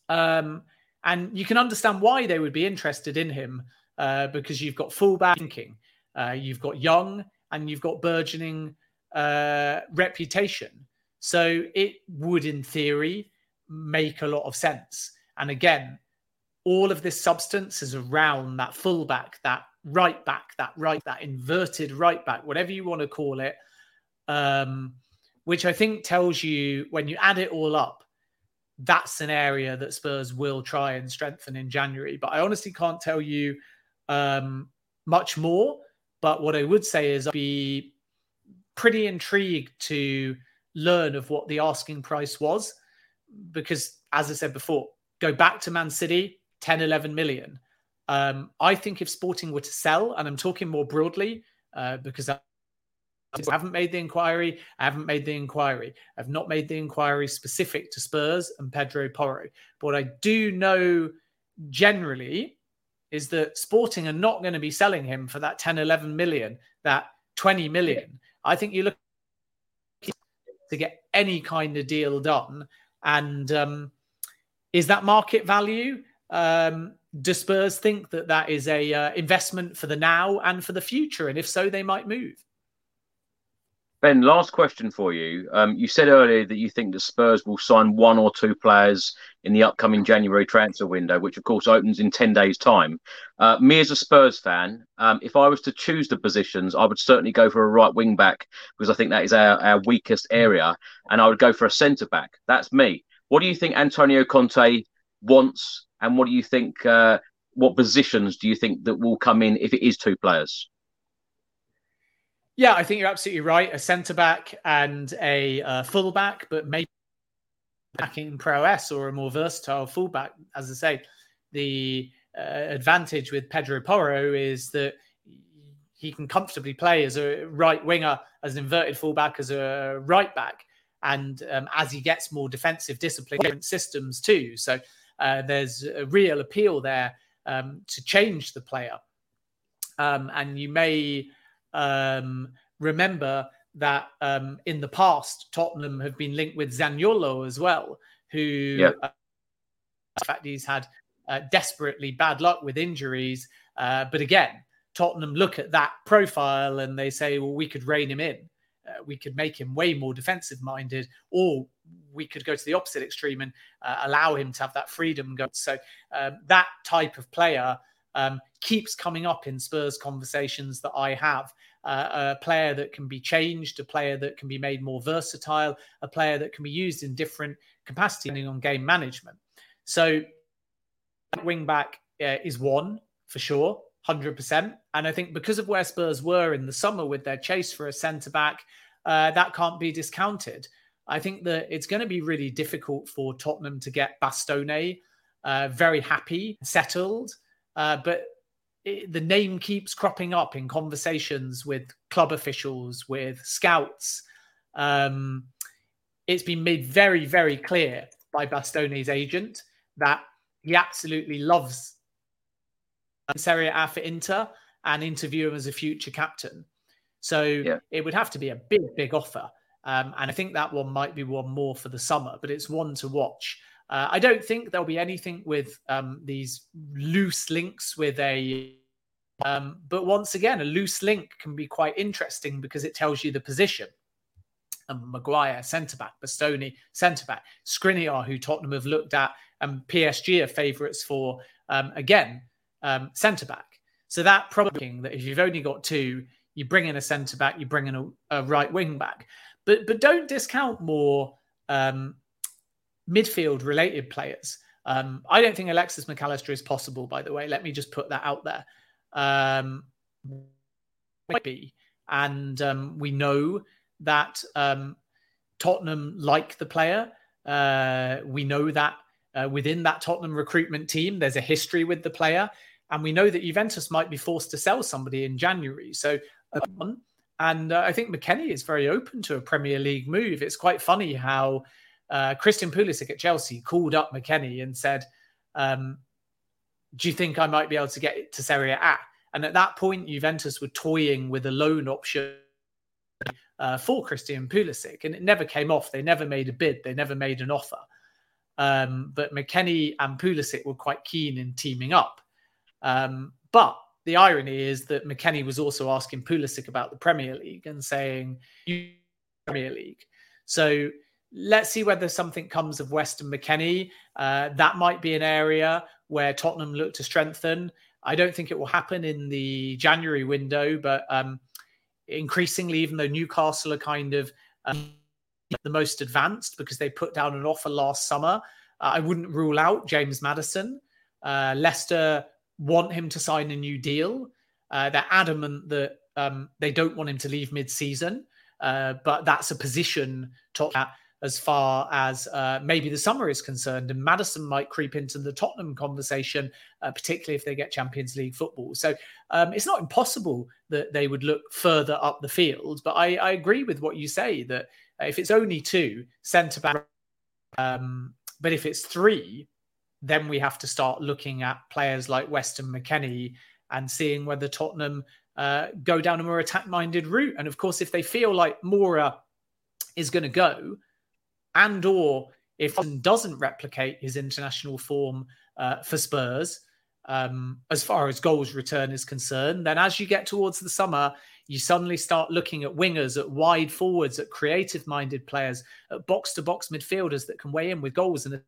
Um, and you can understand why they would be interested in him uh, because you've got fullback thinking, uh, you've got young, and you've got burgeoning uh, reputation. So it would, in theory, make a lot of sense. And again, all of this substance is around that fullback, that right back, that right, that inverted right back, whatever you want to call it, um, which I think tells you when you add it all up, that's an area that Spurs will try and strengthen in January. But I honestly can't tell you um, much more. But what I would say is I'd be pretty intrigued to learn of what the asking price was. Because, as I said before, go back to Man City, 10, 11 million. Um, I think if Sporting were to sell, and I'm talking more broadly uh, because I haven't made the inquiry, I haven't made the inquiry. I've not made the inquiry specific to Spurs and Pedro Porro. But I do know generally is that Sporting are not going to be selling him for that 10, 11 million, that 20 million. I think you look to get any kind of deal done. And um, is that market value? Um, do Spurs think that that is a uh, investment for the now and for the future? And if so, they might move. Ben, last question for you. Um, you said earlier that you think the Spurs will sign one or two players in the upcoming January transfer window, which of course opens in 10 days' time. Uh, me as a Spurs fan, um, if I was to choose the positions, I would certainly go for a right wing back because I think that is our, our weakest area. And I would go for a centre back. That's me. What do you think Antonio Conte wants and what do you think? Uh, what positions do you think that will come in if it is two players? Yeah, I think you're absolutely right. A centre back and a uh, full back, but maybe backing prowess or a more versatile fullback. As I say, the uh, advantage with Pedro Porro is that he can comfortably play as a right winger, as an inverted fullback, as a right back, and um, as he gets more defensive discipline different systems too. So uh, there's a real appeal there um, to change the player. Um, and you may um, remember that um, in the past, Tottenham have been linked with Zaniolo as well, who, uh, in fact, he's had uh, desperately bad luck with injuries. Uh, but again, Tottenham look at that profile and they say, well, we could rein him in. Uh, we could make him way more defensive minded, or we could go to the opposite extreme and uh, allow him to have that freedom. Go. So um, that type of player um, keeps coming up in Spurs conversations that I have. Uh, a player that can be changed, a player that can be made more versatile, a player that can be used in different capacities depending on game management. So, wing back uh, is one for sure, 100%. And I think because of where Spurs were in the summer with their chase for a centre back, uh, that can't be discounted. I think that it's going to be really difficult for Tottenham to get Bastoni uh, very happy, settled. Uh, but it, the name keeps cropping up in conversations with club officials, with scouts. Um, it's been made very, very clear by Bastoni's agent that he absolutely loves Serie A for Inter and interview him as a future captain. So yeah. it would have to be a big, big offer. Um, and I think that one might be one more for the summer, but it's one to watch. Uh, I don't think there'll be anything with um, these loose links with a. Um, but once again, a loose link can be quite interesting because it tells you the position. Um, Maguire, centre back, Bastoni, centre back, Skriniar, who Tottenham have looked at, and PSG are favourites for, um, again, um, centre back. So that probably that if you've only got two, you bring in a centre back, you bring in a, a, right wing back, but but don't discount more um, midfield related players. Um, I don't think Alexis Mac Allister is possible. By the way, let me just put that out there. Um, might be, and um, we know that um, Tottenham like the player. Uh, we know that uh, within that Tottenham recruitment team, there's a history with the player. And we know that Juventus might be forced to sell somebody in January. So, um, and uh, I think McKennie is very open to a Premier League move. It's quite funny how uh, Christian Pulisic at Chelsea called up McKennie and said, um, Do you think I might be able to get it to Serie A? And at that point, Juventus were toying with a loan option uh, for Christian Pulisic, and it never came off. They never made a bid, they never made an offer. Um, but McKennie and Pulisic were quite keen in teaming up. Um, but the irony is that McKennie was also asking Pulisic about the Premier League and saying, "You Premier League." So let's see whether something comes of Weston McKennie. Uh, that might be an area where Tottenham look to strengthen. I don't think it will happen in the January window, but um, increasingly, even though Newcastle are kind of um, the most advanced because they put down an offer last summer. Uh, I wouldn't rule out James Maddison. Uh, Leicester want him to sign a new deal. Uh, they're adamant that um, they don't want him to leave mid-season, uh, but that's a position at as far as uh, maybe the summer is concerned. And Maddison might creep into the Tottenham conversation, uh, particularly if they get Champions League football. So um, it's not impossible that they would look further up the field. But I, I agree with what you say that if it's only two centre back, um, but if it's three, then we have to start looking at players like Weston McKennie and seeing whether Tottenham uh, go down a more attack-minded route. And of course, if they feel like Moura is going to go, and or if doesn't replicate his international form uh, for Spurs, um, as far as goals return is concerned, then as you get towards the summer, you suddenly start looking at wingers, at wide forwards, at creative minded players, at box to box midfielders that can weigh in with goals. And it's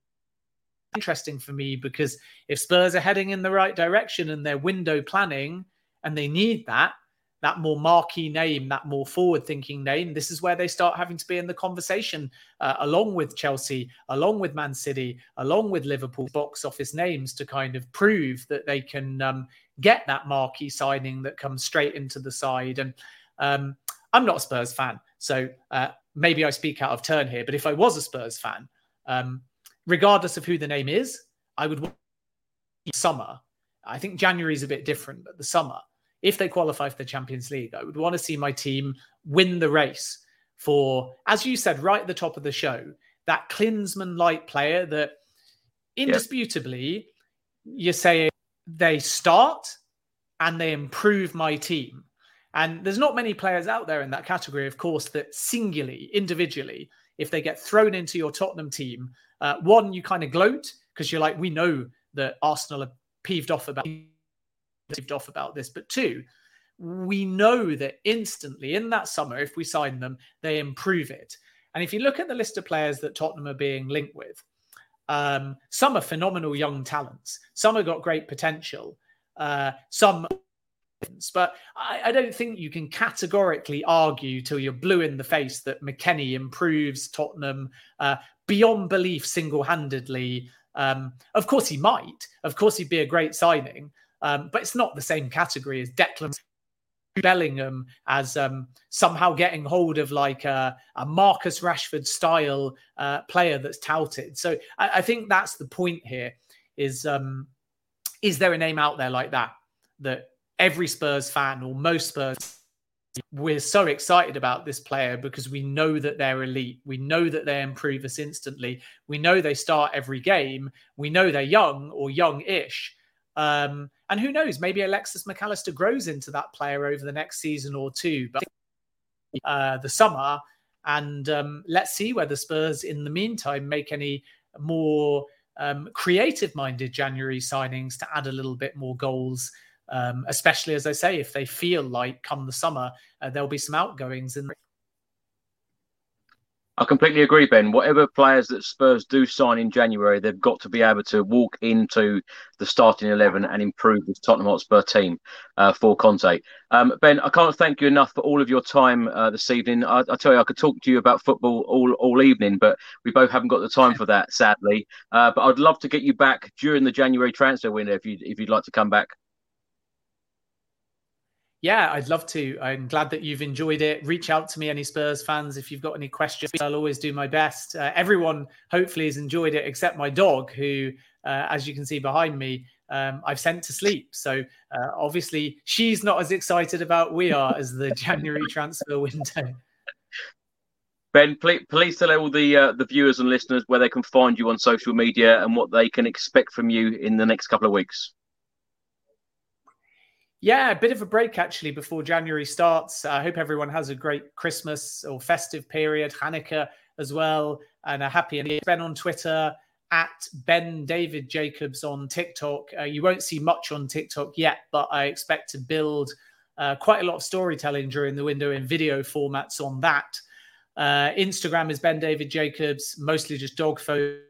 interesting for me because if Spurs are heading in the right direction and they're window planning and they need that, that more marquee name, that more forward thinking name, this is where they start having to be in the conversation, uh, along with Chelsea, along with Man City, along with Liverpool box office names to kind of prove that they can um, get that marquee signing that comes straight into the side. And um, I'm not a Spurs fan, so uh, maybe I speak out of turn here, but if I was a Spurs fan, um, regardless of who the name is, I would want summer. I think January is a bit different, but the summer if they qualify for the Champions League, I would want to see my team win the race for, as you said right at the top of the show, that Klinsmann light player that indisputably you're saying they start and they improve my team. And there's not many players out there in that category, of course, that singularly, individually, if they get thrown into your Tottenham team, uh, one, you kind of gloat because you're like, we know that Arsenal are peeved off about off about this. But two, we know that instantly in that summer, if we sign them, they improve it. And if you look at the list of players that Tottenham are being linked with, um, some are phenomenal young talents, some have got great potential, uh, some. But I, I, don't think you can categorically argue till you're blue in the face that McKennie improves Tottenham uh, beyond belief single handedly. Um, of course, he might. Of course, he'd be a great signing. Um, but it's not the same category as Declan Bellingham as um, somehow getting hold of like a, a Marcus Rashford style uh, player that's touted. So I, I, think that's the point here: is um, is there a name out there like that that every Spurs fan or most Spurs we're so excited about this player because we know that they're elite. We know that they improve us instantly. We know they start every game. We know they're young or young-ish. Um, and who knows? Maybe Alexis Mac Allister grows into that player over the next season or two. But uh, the summer, and um, let's see whether Spurs, in the meantime, make any more um, creative-minded January signings to add a little bit more goals um, especially as I say, if they feel like come the summer, uh, there'll be some outgoings. And I completely agree, Ben. Whatever players that Spurs do sign in January, they've got to be able to walk into the starting 11 and improve this Tottenham Hotspur team uh, for Conte. Um, ben, I can't thank you enough for all of your time uh, this evening. I, I, tell you, I could talk to you about football all, all evening, but we both haven't got the time for that, sadly. Uh, but I'd love to get you back during the January transfer window if, you, if you'd like to come back. Yeah, I'd love to. I'm glad that you've enjoyed it. Reach out to me, any Spurs fans, if you've got any questions. I'll always do my best. Uh, everyone hopefully has enjoyed it, except my dog, who, uh, as you can see behind me, um, I've sent to sleep. So uh, obviously, she's not as excited about we are as the January transfer window. Ben, please, please tell all the uh, the viewers and listeners where they can find you on social media and what they can expect from you in the next couple of weeks. Yeah, a bit of a break actually before January starts. I hope everyone has a great Christmas or festive period, Hanukkah as well, and a happy New Year. Ben on Twitter at Ben David Jacobs on TikTok. Uh, you won't see much on TikTok yet, but I expect to build uh, quite a lot of storytelling during the window in video formats on that. Uh, Instagram is Ben David Jacobs, mostly just dog photos.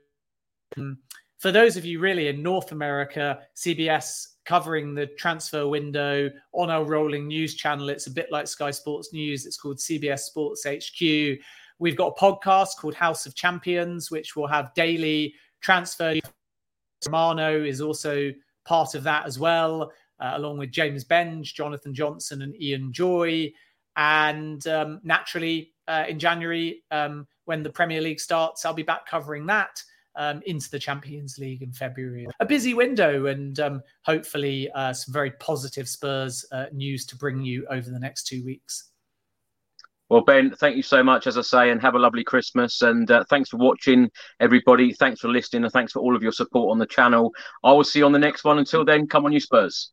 For those of you really in North America, CBS covering the transfer window on our rolling news channel. It's a bit like Sky Sports News. It's called CBS Sports HQ. We've got a podcast called House of Champions, which will have daily transfer. Romano is also part of that as well, uh, along with James Benge, Jonathan Johnson, and Ian Joy. And um, naturally, uh, in January, um, when the Premier League starts, I'll be back covering that um, into the Champions League in February. A busy window, and um, hopefully uh, some very positive Spurs uh, news to bring you over the next two weeks. Well, Ben, thank you so much, as I say, and have a lovely Christmas. And uh, thanks for watching, everybody. Thanks for listening, and thanks for all of your support on the channel. I will see you on the next one. Until then, come on, you Spurs.